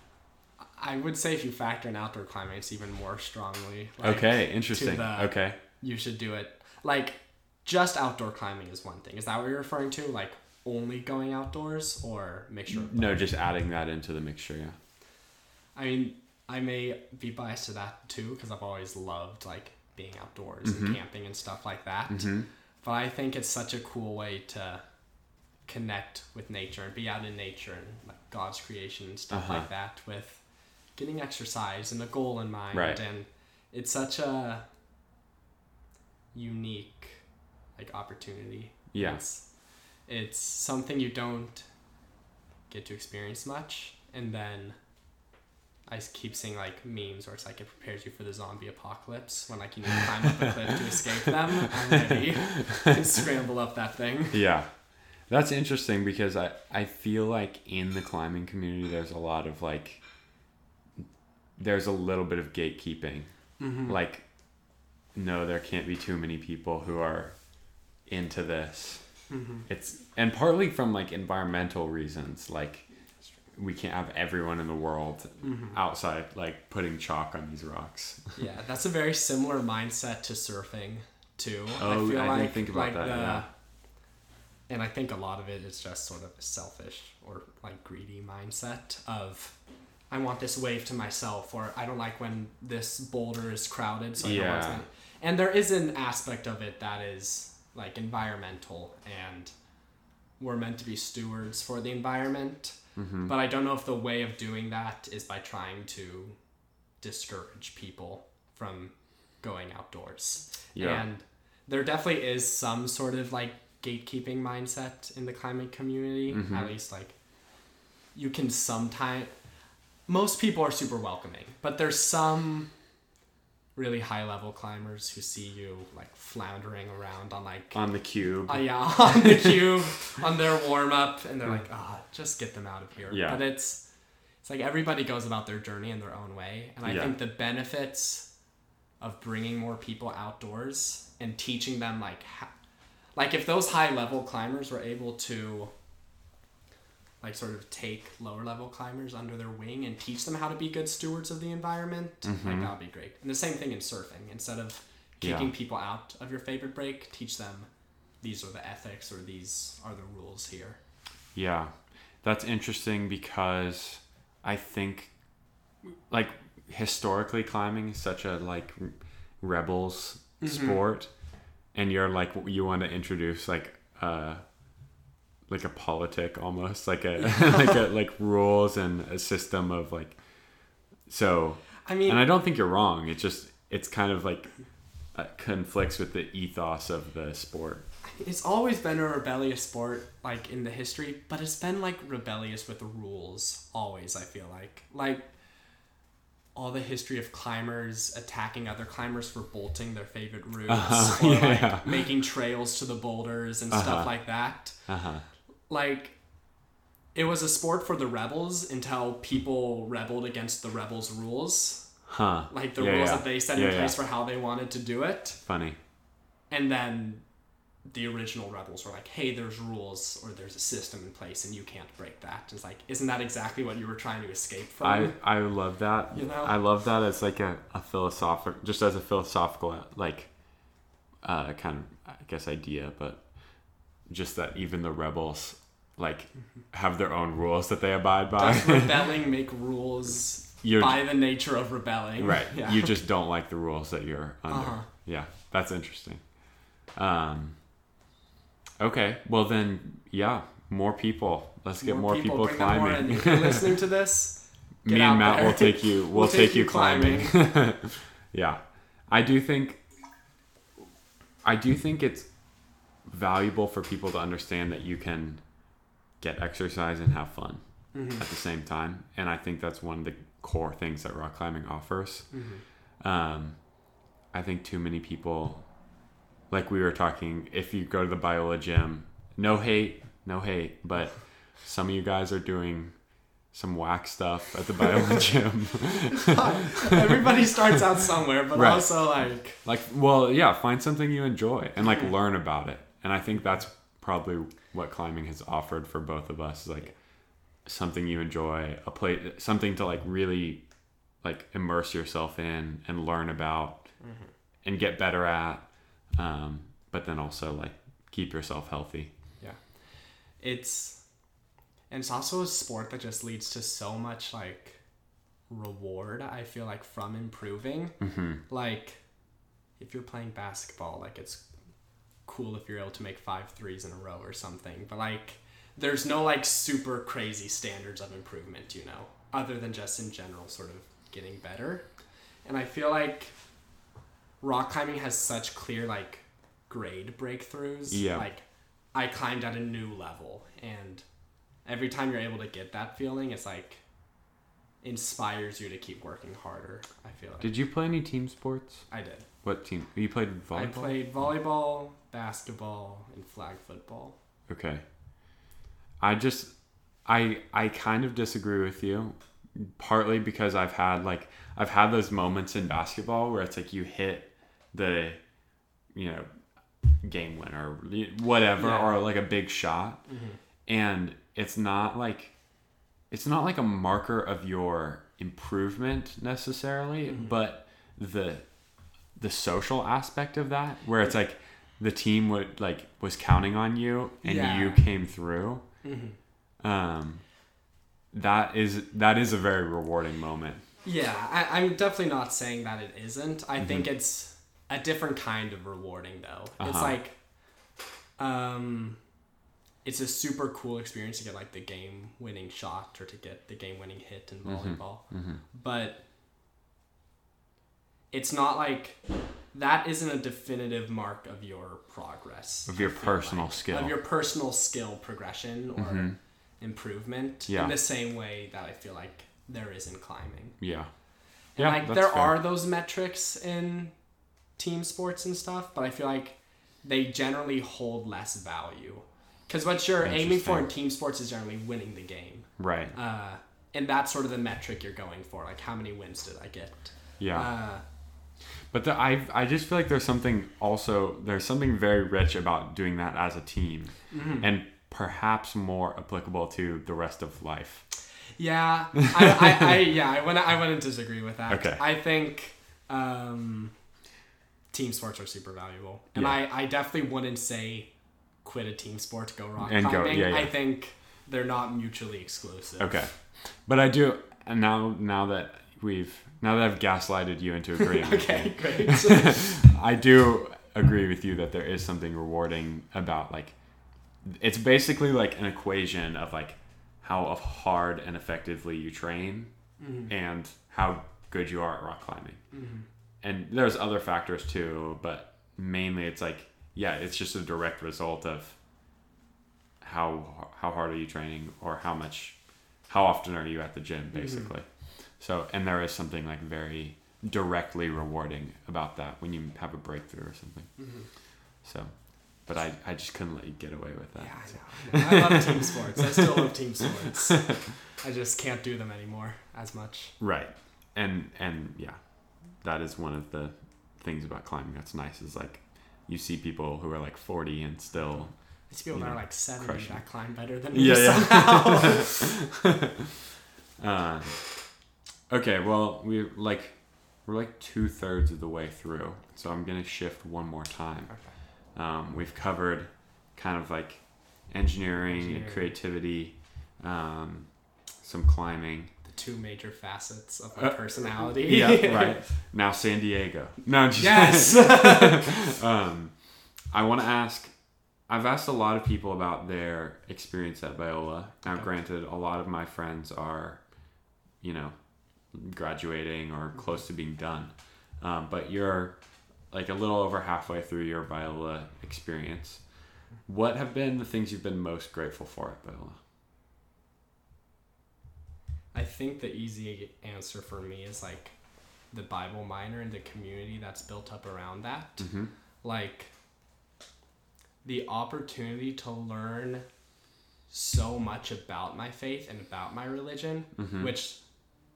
Speaker 2: I would say if you factor in outdoor climbing, it's even more strongly. Like,
Speaker 1: okay, interesting.
Speaker 2: the-
Speaker 1: okay.
Speaker 2: You should do it. Like, just outdoor climbing is one thing. Is that what you're referring to? Like only going outdoors or mixture
Speaker 1: No, just adding that into the mixture, yeah.
Speaker 2: I mean, I may be biased to that too because I've always loved like being outdoors
Speaker 1: Mm-hmm.
Speaker 2: and camping and stuff like that. But I think it's such a cool way to connect with nature and be out in nature and like God's creation and stuff
Speaker 1: Uh-huh.
Speaker 2: like that with getting exercise and a goal in mind.
Speaker 1: Right.
Speaker 2: And it's such a unique like opportunity.
Speaker 1: Yeah.
Speaker 2: It's, something you don't get to experience much and then I keep seeing like memes where it's like it prepares you for the zombie apocalypse when like you need to climb up a cliff to escape them. I'm ready and scramble up that thing.
Speaker 1: Yeah. That's interesting because I, I feel like in the climbing community there's a lot of like there's a little bit of gatekeeping.
Speaker 2: Mm-hmm.
Speaker 1: Like no, there can't be too many people who are into this.
Speaker 2: Mm-hmm.
Speaker 1: It's and partly from like environmental reasons, like we can't have everyone in the world
Speaker 2: Mm-hmm.
Speaker 1: outside like putting chalk on these rocks.
Speaker 2: Yeah, that's a very similar mindset to surfing too.
Speaker 1: Oh, I didn't think about that, yeah.
Speaker 2: And I think a lot of it is just sort of a selfish or like greedy mindset of I want this wave to myself or I don't like when this boulder is crowded so I don't want
Speaker 1: Yeah.
Speaker 2: to and there is an aspect of it that is like environmental and we're meant to be stewards for the environment
Speaker 1: Mm-hmm.
Speaker 2: but i don't know if the way of doing that is by trying to discourage people from going outdoors
Speaker 1: Yeah.
Speaker 2: and there definitely is some sort of like gatekeeping mindset in the climate community
Speaker 1: Mm-hmm.
Speaker 2: at least like you can sometimes most people are super welcoming but there's some really high level climbers who see you like floundering around on like
Speaker 1: On the cube.
Speaker 2: uh, yeah on the cube on their warm up and they're like ah just get them out of here
Speaker 1: Yeah.
Speaker 2: but it's it's like everybody goes about their journey in their own way and i
Speaker 1: Yeah.
Speaker 2: think the benefits of bringing more people outdoors and teaching them like how, like if those high level climbers were able to like sort of take lower level climbers under their wing and teach them how to be good stewards of the environment like that would be great. And the same thing in surfing. Instead of
Speaker 1: Yeah.
Speaker 2: kicking people out of your favorite break teach them these are the ethics or these are the rules here.
Speaker 1: Yeah, that's interesting because I think, like, historically, climbing is such a like rebels sport, and you're like you want to introduce like uh like a politic almost like a like a like rules and a system of like so
Speaker 2: i mean
Speaker 1: and I don't think you're wrong. It just it's kind of like uh, conflicts with the ethos of the sport.
Speaker 2: it's always been a rebellious sport like in the history but it's been like rebellious with the rules always i feel like like all the history of climbers attacking other climbers for bolting their favorite routes
Speaker 1: Uh-huh,
Speaker 2: or
Speaker 1: yeah.
Speaker 2: like making trails to the boulders and
Speaker 1: Uh-huh.
Speaker 2: stuff like that.
Speaker 1: Uh-huh.
Speaker 2: Like it was a sport for the rebels until people rebelled against the rebels' rules,
Speaker 1: Huh.
Speaker 2: like the
Speaker 1: Yeah,
Speaker 2: rules
Speaker 1: yeah.
Speaker 2: that they set
Speaker 1: Yeah,
Speaker 2: in place for how they wanted to do it.
Speaker 1: Funny.
Speaker 2: And then the original rebels were like, "Hey, there's rules or there's a system in place, and you can't break that." It's like, isn't that exactly what you were trying to escape from?
Speaker 1: I, I love that.
Speaker 2: You know?
Speaker 1: I love that as like a, a philosophical, just as a philosophical, like, uh, kind of, I guess, idea, but just that even the rebels, like, have their own rules that they abide by.
Speaker 2: Does rebelling make rules
Speaker 1: You're-
Speaker 2: by the nature of rebelling?
Speaker 1: right.
Speaker 2: Yeah.
Speaker 1: You just don't like the rules that you're under.
Speaker 2: Uh-huh.
Speaker 1: Yeah. That's interesting. Um, okay. Well, then, yeah, more people. Let's get more, people,
Speaker 2: bring them more
Speaker 1: climbing.
Speaker 2: If you're listening to this, get
Speaker 1: me and Matt
Speaker 2: there.
Speaker 1: will take you. We'll, take, you climbing. yeah, I do think. I do think it's valuable for people to understand that you can get exercise and have fun
Speaker 2: Mm-hmm.
Speaker 1: at the same time, and I think that's one of the core things that rock climbing offers.
Speaker 2: Mm-hmm.
Speaker 1: Um, I think too many people, like we were talking, if you go to the Biola gym, no hate, no hate, but some of you guys are doing some whack stuff at the Biola gym.
Speaker 2: Everybody starts out somewhere, but
Speaker 1: Right.
Speaker 2: also like
Speaker 1: like, well, yeah, find something you enjoy and like learn about it. And I think that's probably what climbing has offered for both of us, is like something you enjoy, a place, something to like really like immerse yourself in and learn about and get better at. Um, but then also like keep yourself healthy.
Speaker 2: yeah, it's and it's also a sport that just leads to so much like reward. I feel like from improving.
Speaker 1: Mm-hmm.
Speaker 2: Like if you're playing basketball, like it's cool if you're able to make five threes in a row or something. But like there's no like super crazy standards of improvement, you know, other than just in general sort of getting better. And I feel like rock climbing has such clear like grade breakthroughs.
Speaker 1: Yeah.
Speaker 2: Like I climbed at a new level and every time you're able to get that feeling, it's like inspires you to keep working harder. I feel like
Speaker 1: Did you play any team sports?
Speaker 2: I did.
Speaker 1: What team? You played volleyball?
Speaker 2: I played volleyball, basketball, and flag football.
Speaker 1: Okay. I just I I kind of disagree with you partly because I've had like I've had those moments in basketball where it's like you hit the you know game winner whatever
Speaker 2: Yeah.
Speaker 1: or like a big shot mm-hmm. and it's not like it's not like a marker of your improvement necessarily mm-hmm. but the the social aspect of that where it's like the team would like was counting on you and
Speaker 2: Yeah.
Speaker 1: you came through um that is that is a very rewarding moment
Speaker 2: Yeah, I, I'm definitely not saying that it isn't. I think it's a different kind of rewarding though. It's
Speaker 1: Uh-huh.
Speaker 2: like um it's a super cool experience to get like the game winning shot or to get the game winning hit in volleyball. But it's not like that isn't a definitive mark of your progress.
Speaker 1: Of your personal
Speaker 2: like.
Speaker 1: skill.
Speaker 2: Of your personal skill progression or improvement
Speaker 1: Yeah.
Speaker 2: in the same way that I feel like there is in climbing.
Speaker 1: yeah
Speaker 2: And
Speaker 1: yeah
Speaker 2: like there
Speaker 1: fair.
Speaker 2: are those metrics in team sports and stuff, but I feel like they generally hold less value. Because what you're aiming for in team sports is generally winning the game.
Speaker 1: right
Speaker 2: Uh, and that's sort of the metric you're going for. Like, how many wins did I get?
Speaker 1: yeah
Speaker 2: Uh,
Speaker 1: But the, I I just feel like there's something also there's something very rich about doing that as a team,
Speaker 2: Mm-hmm.
Speaker 1: and perhaps more applicable to the rest of life.
Speaker 2: yeah, I, I, I, yeah, I wouldn't, I wouldn't disagree with that.
Speaker 1: Okay.
Speaker 2: I think um, team sports are super valuable, and
Speaker 1: Yeah.
Speaker 2: I, I definitely wouldn't say quit a team sport to go rock
Speaker 1: And go-
Speaker 2: climbing.
Speaker 1: yeah, yeah.
Speaker 2: I think they're not mutually exclusive.
Speaker 1: Okay, but I do and now now that we've now that I've gaslighted you into agreeing. with
Speaker 2: Okay,
Speaker 1: me,
Speaker 2: great.
Speaker 1: I do agree with you that there is something rewarding about like it's basically like an equation of like how hard and effectively you train mm-hmm. and how good you are at rock climbing. Mm-hmm. And there's other factors too, but mainly it's like yeah, it's just a direct result of how how hard are you training or how much how often are you at the gym mm-hmm. basically. So, and there is something like very directly rewarding about that when you have a breakthrough or something.
Speaker 2: Mm-hmm.
Speaker 1: So, but I, I just couldn't let you get away with that.
Speaker 2: Yeah, I know. I love team sports. I still love team sports. I just can't do them anymore as much.
Speaker 1: Right. And and yeah, that is one of the things about climbing that's nice is like you see people who are like 40 and still
Speaker 2: I see people that are
Speaker 1: know,
Speaker 2: like 70
Speaker 1: crushing.
Speaker 2: that climb better than
Speaker 1: Yeah,
Speaker 2: me
Speaker 1: yeah.
Speaker 2: somehow.
Speaker 1: uh, okay well we're like we're like two-thirds of the way through so i'm gonna shift one more time
Speaker 2: okay.
Speaker 1: um, we've covered kind of like engineering,
Speaker 2: Engineering.
Speaker 1: and creativity um, some climbing
Speaker 2: The two major facets of my
Speaker 1: Uh,
Speaker 2: personality.
Speaker 1: yeah right now san diego no just
Speaker 2: Yes.
Speaker 1: um, I want to ask. I've asked a lot of people about their experience at Biola. Now,
Speaker 2: Okay.
Speaker 1: granted, a lot of my friends are, you know, graduating or close to being done, um, but you're like a little over halfway through your Biola experience. What have been the things you've been most grateful for at Biola?
Speaker 2: I think the easy answer for me is like the Bible minor and the community that's built up around that.
Speaker 1: Mm-hmm.
Speaker 2: Like the opportunity to learn so much about my faith and about my religion,
Speaker 1: Mhm.
Speaker 2: which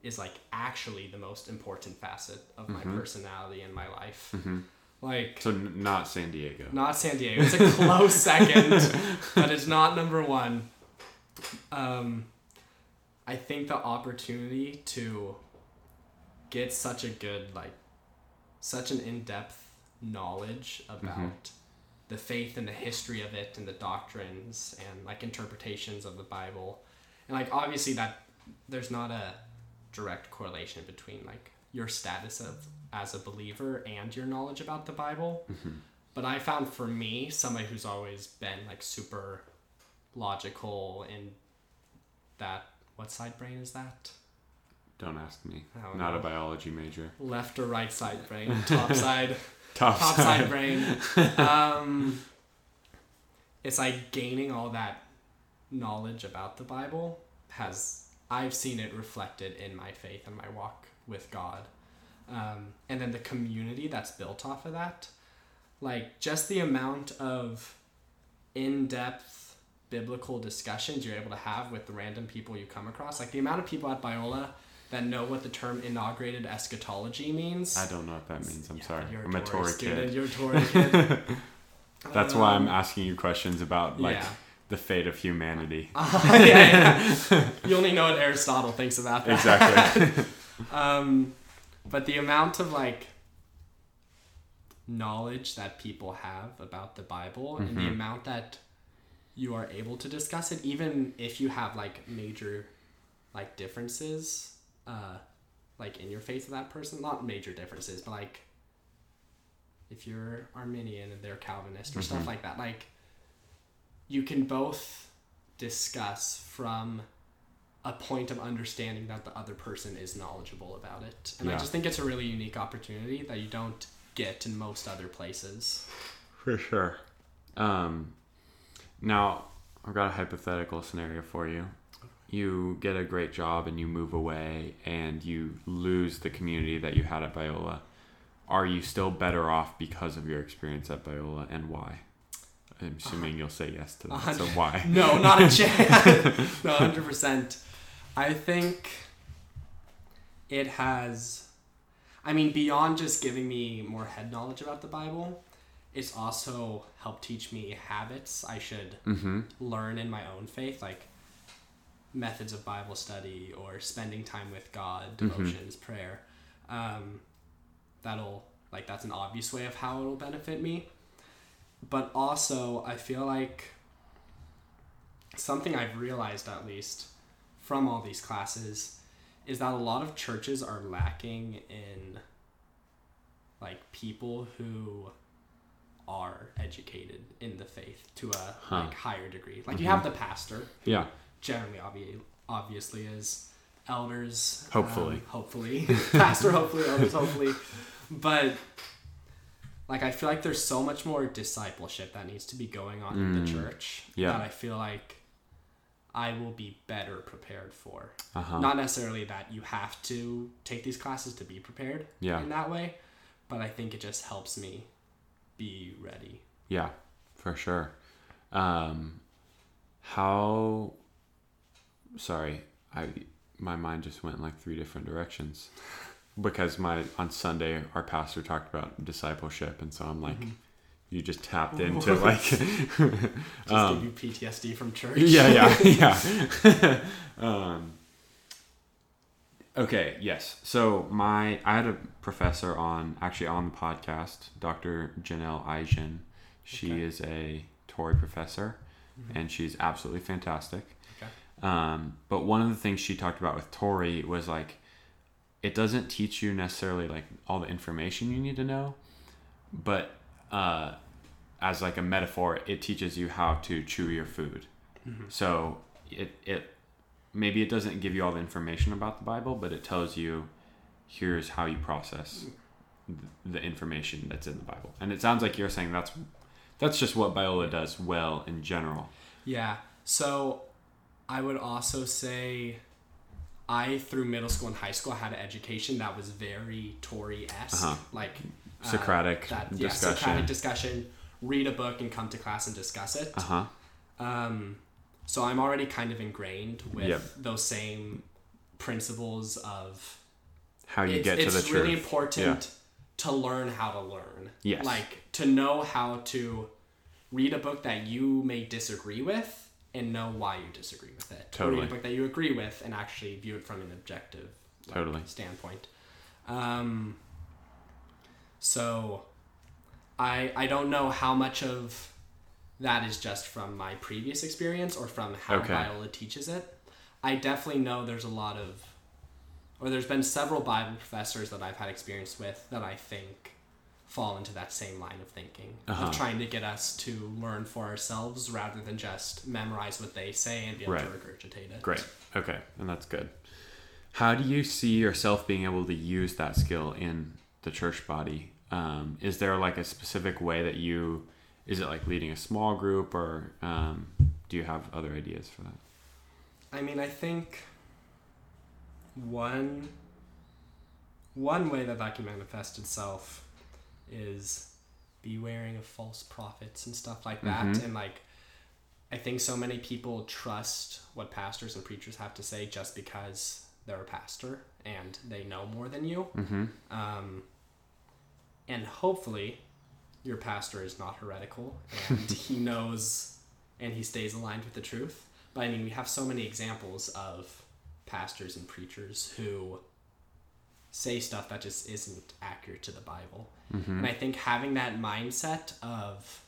Speaker 2: is like actually the most important facet of my
Speaker 1: Mhm.
Speaker 2: personality and my life.
Speaker 1: Mm-hmm.
Speaker 2: Like
Speaker 1: So n- not San Diego.
Speaker 2: not San Diego. It's a close second, but it's not number one. Um, I think the opportunity to get such a good like, such an in depth knowledge about the faith and the history of it and the doctrines and like interpretations of the Bible, and like obviously that there's not a direct correlation between like your status of as a believer and your knowledge about the Bible. But I found for me, somebody who's always been like super logical in that what side brain is that?
Speaker 1: Don't ask me.
Speaker 2: Don't
Speaker 1: Not a biology major.
Speaker 2: Left or right side brain? Top side.
Speaker 1: Top,
Speaker 2: top side brain. Um, it's like gaining all that knowledge about the Bible has I've seen it reflected in my faith and my walk with God, um, and then the community that's built off of that, like just the amount of in-depth biblical discussions you're able to have with the random people you come across, like the amount of people at Biola that know what the term inaugurated eschatology means.
Speaker 1: I don't know what that means. I'm
Speaker 2: Yeah,
Speaker 1: sorry. I'm a
Speaker 2: Torrey
Speaker 1: kid.
Speaker 2: You're a Torrey kid.
Speaker 1: That's why I'm
Speaker 2: Um,
Speaker 1: asking you questions about like
Speaker 2: yeah.
Speaker 1: The fate of humanity.
Speaker 2: yeah, yeah. You only know what Aristotle thinks about that.
Speaker 1: exactly.
Speaker 2: Um, but the amount of like knowledge that people have about the Bible and the
Speaker 1: Mhm.
Speaker 2: amount that you are able to discuss it, even if you have like major like differences, uh, like in your faith with that person, not major differences, but like if you're Arminian and they're Calvinist or stuff
Speaker 1: Mhm.
Speaker 2: like that, like you can both discuss from a point of understanding that the other person is knowledgeable about it. And I just think it's a really unique opportunity that you don't get in most other places.
Speaker 1: For sure. Um, now, I've got a hypothetical scenario for you. You get a great job and you move away and you lose the community that you had at Biola. Are you still better off because of your experience at Biola and why? I'm assuming you'll say yes to that. So why?
Speaker 2: No, not a chance. no, hundred percent. I think it has. I mean, beyond just giving me more head knowledge about the Bible, it's also helped teach me habits I should
Speaker 1: Mm-hmm.
Speaker 2: learn in my own faith, like methods of Bible study or spending time with God,
Speaker 1: Mhm.
Speaker 2: devotions, prayer. Um, that'll like that's an obvious way of how it'll benefit me. But also, I feel like something I've realized at least from all these classes is that a lot of churches are lacking in like people who are educated in the faith to a
Speaker 1: Huh.
Speaker 2: like higher degree. Like you
Speaker 1: Mhm.
Speaker 2: have the pastor,
Speaker 1: Yeah.
Speaker 2: generally obvi- obviously is elders
Speaker 1: Hopefully.
Speaker 2: um, hopefully pastor hopefully elders hopefully but like i feel like there's so much more discipleship that needs to be going on in the
Speaker 1: Mm.
Speaker 2: church
Speaker 1: Yeah.
Speaker 2: that i feel like I will be better prepared for.
Speaker 1: Uh-huh.
Speaker 2: Not necessarily that you have to take these classes to be prepared
Speaker 1: Yeah.
Speaker 2: in that way, but I think it just helps me be ready.
Speaker 1: Yeah, for sure. Um, how? Sorry, I my mind just went in like three different directions because my on Sunday our pastor talked about discipleship, and so I'm like, you just tapped into like,
Speaker 2: Just
Speaker 1: Um,
Speaker 2: give you PTSD from church.
Speaker 1: yeah, yeah, yeah. um, okay, yes. So my I had a professor on actually on the podcast, Dr. Janelle Eisen. She
Speaker 2: Okay.
Speaker 1: is a Torrey professor,
Speaker 2: Mhm.
Speaker 1: and she's absolutely fantastic.
Speaker 2: Okay.
Speaker 1: Um, but one of the things she talked about with Torrey was like, it doesn't teach you necessarily like all the information you need to know, but uh, as like a metaphor, it teaches you how to chew your food.
Speaker 2: Mhm.
Speaker 1: So it it maybe it doesn't give you all the information about the Bible, but it tells you here's how you process the information that's in the Bible. And it sounds like you're saying that's that's just what Biola does well in general.
Speaker 2: Yeah. So I would also say I through middle school and high school had an education that was very Torrey esque.
Speaker 1: Uh-huh.
Speaker 2: Like uh,
Speaker 1: Socratic
Speaker 2: that, yeah,
Speaker 1: discussion.
Speaker 2: Socratic discussion. Read a book and come to class and discuss it.
Speaker 1: Uh huh.
Speaker 2: Um, so I'm already kind of ingrained with
Speaker 1: Yep.
Speaker 2: those same principles of
Speaker 1: How you get to the truth.
Speaker 2: It's really important to learn how to learn.
Speaker 1: Yes.
Speaker 2: Like to know how to read a book that you may disagree with and know why you disagree with it.
Speaker 1: Totally.
Speaker 2: Read a book that you agree with and actually view it from an objective like,
Speaker 1: Totally.
Speaker 2: standpoint. Um, so I I don't know how much of that is just from my previous experience or from how
Speaker 1: Okay.
Speaker 2: Biola teaches it. I definitely know there's a lot of or there's been several Bible professors that I've had experience with that I think fall into that same line of thinking
Speaker 1: Uh-huh.
Speaker 2: of trying to get us to learn for ourselves rather than just memorize what they say and be able
Speaker 1: Right.
Speaker 2: to regurgitate it.
Speaker 1: Great. Okay, and that's good. How do you see yourself being able to use that skill in the church body? Um, is there like a specific way that you? Is it like leading a small group, or um, do you have other ideas for that?
Speaker 2: I mean, I think one one way that that can manifest itself is bewaring of false prophets and stuff like that.
Speaker 1: Mhm.
Speaker 2: And like, I think so many people trust what pastors and preachers have to say just because they're a pastor and they know more than you.
Speaker 1: Mm-hmm.
Speaker 2: Um, and hopefully, your pastor is not heretical and he knows and he stays aligned with the truth. But I mean, we have so many examples of pastors and preachers who say stuff that just isn't accurate to the Bible.
Speaker 1: Mm-hmm.
Speaker 2: And I think having that mindset of,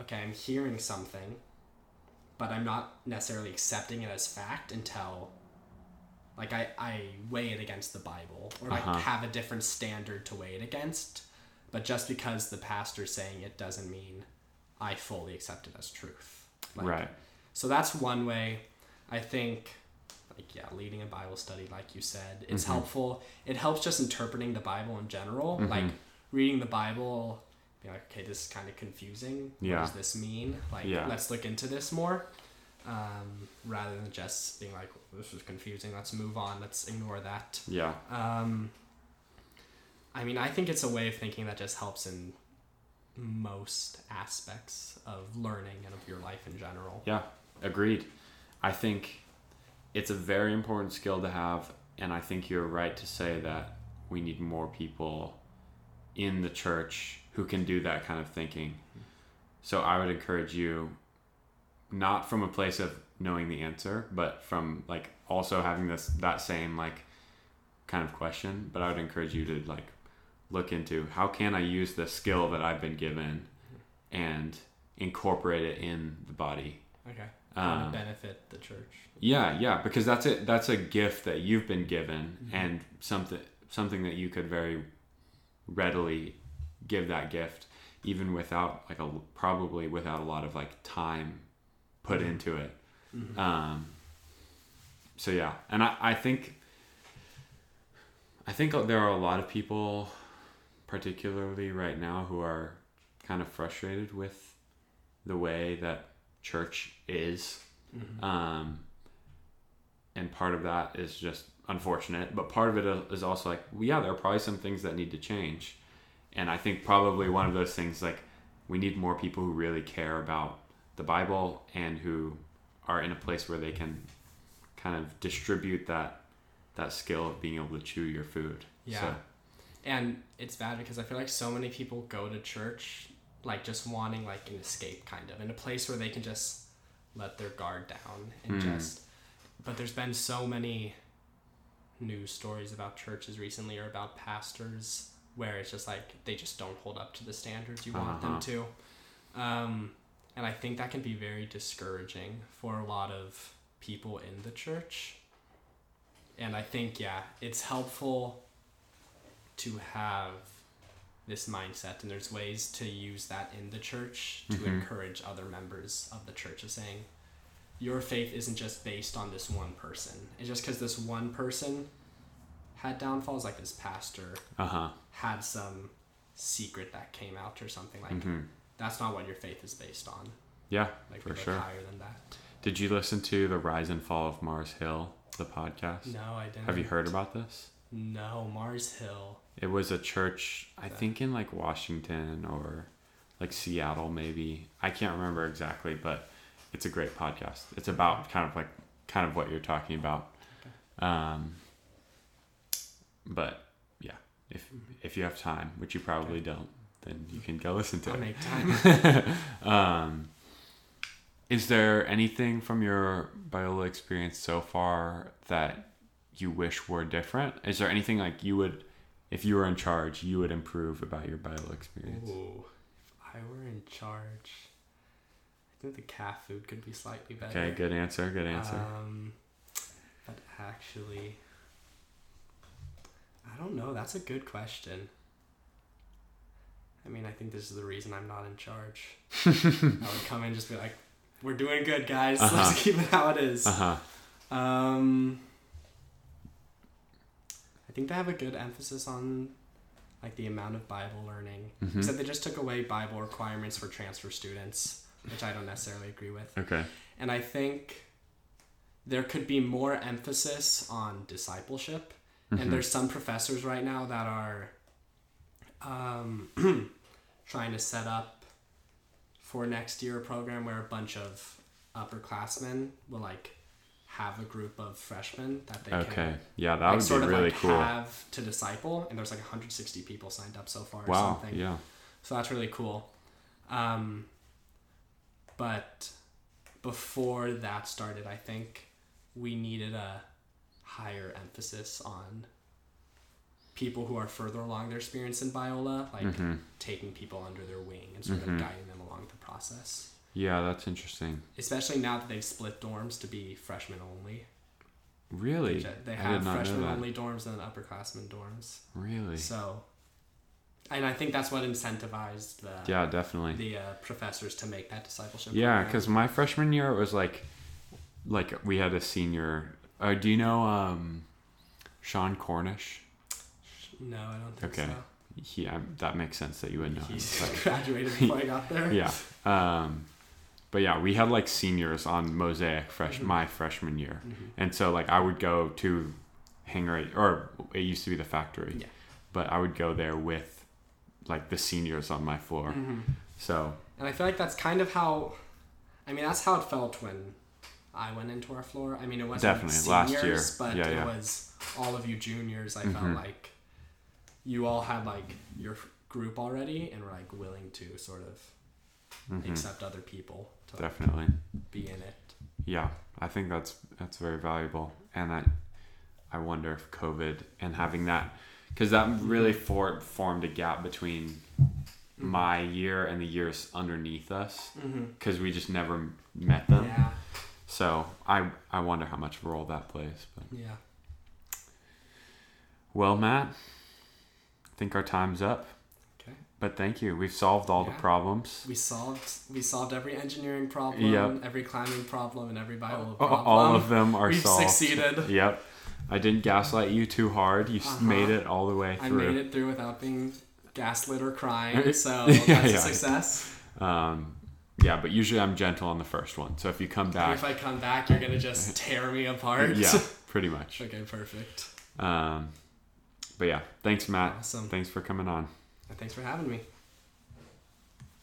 Speaker 2: okay, I'm hearing something, but I'm not necessarily accepting it as fact until like I, I weigh it against the Bible or like
Speaker 1: Uh-huh.
Speaker 2: have a different standard to weigh it against. But just because the pastor's saying it doesn't mean I fully accept it as truth. Like,
Speaker 1: right.
Speaker 2: So that's one way. I think, like yeah, leading a Bible study, like you said, it's
Speaker 1: Mhm.
Speaker 2: helpful. It helps just interpreting the Bible in general.
Speaker 1: Mhm.
Speaker 2: Like reading the Bible, be like, okay, this is kind of confusing.
Speaker 1: Yeah.
Speaker 2: What does this mean? Like,
Speaker 1: Yeah.
Speaker 2: let's look into this more. Um, rather than just being like, this is confusing. Let's move on. Let's ignore that.
Speaker 1: Yeah.
Speaker 2: Um, I mean, I think it's a way of thinking that just helps in most aspects of learning and of your life in general.
Speaker 1: Yeah. Agreed. I think it's a very important skill to have, and I think you're right to say that we need more people in the church who can do that kind of thinking. So I would encourage you, not from a place of knowing the answer, but from like also having this that same like kind of question. But I would encourage you to like look into how can I use the skill that I've been given and incorporate it in the body.
Speaker 2: Okay.
Speaker 1: Um,
Speaker 2: benefit the church.
Speaker 1: yeah, yeah, because that's it. That's a gift that you've been given,
Speaker 2: Mhm.
Speaker 1: and something something that you could very readily give that gift, even without like a probably without a lot of like time put
Speaker 2: Mhm.
Speaker 1: into it.
Speaker 2: Mhm.
Speaker 1: Um, so yeah, and I, I think I think there are a lot of people, particularly right now, who are kind of frustrated with the way that church is Mm-hmm. Um, and part of that is just unfortunate, but part of it is also like, well, yeah, there are probably some things that need to change. And I think probably one of those things, like, we need more people who really care about the Bible and who are in a place where they can kind of distribute that that skill of being able to chew your food.
Speaker 2: Yeah. So. And it's bad because I feel like so many people go to church like just wanting like an escape kind of in a place where they can just let their guard down and mm. just but there's been so many news stories about churches recently or about pastors where it's just like they just don't hold up to the standards you uh-huh. want them uh-huh. to um, and i think that can be very discouraging for a lot of people in the church and i think yeah it's helpful to have this mindset and there's ways to use that in the church to mm-hmm. encourage other members of the church of saying your faith isn't just based on this one person. It's just because this one person had downfalls like this pastor uh-huh. had some secret that came out or something like mm-hmm. that's not what your faith is based on.
Speaker 1: Yeah like for sure. higher than that. Did you listen to the rise and fall of mars hill the podcast?
Speaker 2: No i didn't
Speaker 1: have you heard about this?
Speaker 2: No mars hill
Speaker 1: it was a church, I think in like Washington or like Seattle, maybe. I can't remember exactly, but it's a great podcast. It's about kind of like kind of what you're talking about. Um, but yeah, if if you have time, which you probably don't, then you can go listen to I'll it. Make time. um, is there anything from your Biola experience so far that you wish were different? Is there anything like you would if you were in charge, you would improve about your Biola experience?
Speaker 2: Ooh, if I were in charge, I think the calf food could be slightly better.
Speaker 1: Okay, good answer. Good answer.
Speaker 2: Um, but actually, I don't know. That's a good question. I mean, I think this is the reason I'm not in charge. I would come in and just be like, "We're doing good, guys. Uh-huh. Let's keep it how it is." Uh huh. Um. I think they have a good emphasis on like the amount of Bible learning. Mm-hmm. Except they just took away Bible requirements for transfer students, which I don't necessarily agree with.
Speaker 1: Okay.
Speaker 2: And I think there could be more emphasis on discipleship. Mm-hmm. And there's some professors right now that are um, trying to set up for next year a program where a bunch of upperclassmen will like have a group of freshmen that they
Speaker 1: okay. can yeah that like, would sort be of really like cool
Speaker 2: have to disciple and there's like 160 people signed up so far wow, or something
Speaker 1: yeah
Speaker 2: so that's really cool um, but before that started i think we needed a higher emphasis on people who are further along their experience in biola like mm-hmm. taking people under their wing and sort mm-hmm. of guiding them along the process
Speaker 1: yeah, that's interesting.
Speaker 2: Especially now that they've split dorms to be freshmen only.
Speaker 1: Really?
Speaker 2: They have freshman only dorms and upperclassmen dorms.
Speaker 1: Really?
Speaker 2: So, and I think that's what incentivized the
Speaker 1: yeah definitely
Speaker 2: the uh, professors to make that discipleship.
Speaker 1: Yeah, because my freshman year it was like, like we had a senior. Uh, do you know um, Sean Cornish?
Speaker 2: No, I don't think okay. so.
Speaker 1: Yeah, that makes sense that you would know.
Speaker 2: He graduated before I got there.
Speaker 1: Yeah. Um, but yeah, we had like seniors on Mosaic fresh mm-hmm. my freshman year, mm-hmm. and so like I would go to Hangar or it used to be the factory,
Speaker 2: yeah.
Speaker 1: but I would go there with like the seniors on my floor. Mm-hmm. So
Speaker 2: and I feel like that's kind of how, I mean, that's how it felt when I went into our floor. I mean, it wasn't definitely seniors, last year, but yeah, yeah. it was all of you juniors. I felt mm-hmm. like you all had like your group already and were like willing to sort of mm-hmm. accept other people
Speaker 1: definitely
Speaker 2: be in it.
Speaker 1: Yeah, I think that's that's very valuable, and I I wonder if COVID and having that because that really for, formed a gap between mm-hmm. my year and the years underneath us because mm-hmm. we just never met them.
Speaker 2: Yeah.
Speaker 1: So I I wonder how much role that plays. But
Speaker 2: yeah.
Speaker 1: Well, Matt, I think our time's up. But thank you. We've solved all yeah. the problems.
Speaker 2: We solved we solved every engineering problem, yep. every climbing problem, and every bio problem.
Speaker 1: All of them are
Speaker 2: We've
Speaker 1: solved.
Speaker 2: succeeded.
Speaker 1: Yep. I didn't gaslight you too hard. You uh-huh. made it all the way through.
Speaker 2: I made it through without being gaslit or crying, so yeah, that's yeah. a success.
Speaker 1: Um, yeah, but usually I'm gentle on the first one. So if you come back,
Speaker 2: If I come back, you're gonna just tear me apart.
Speaker 1: yeah, pretty much.
Speaker 2: okay, perfect.
Speaker 1: Um, but yeah, thanks, Matt.
Speaker 2: Awesome.
Speaker 1: Thanks for coming on.
Speaker 2: And thanks for having me.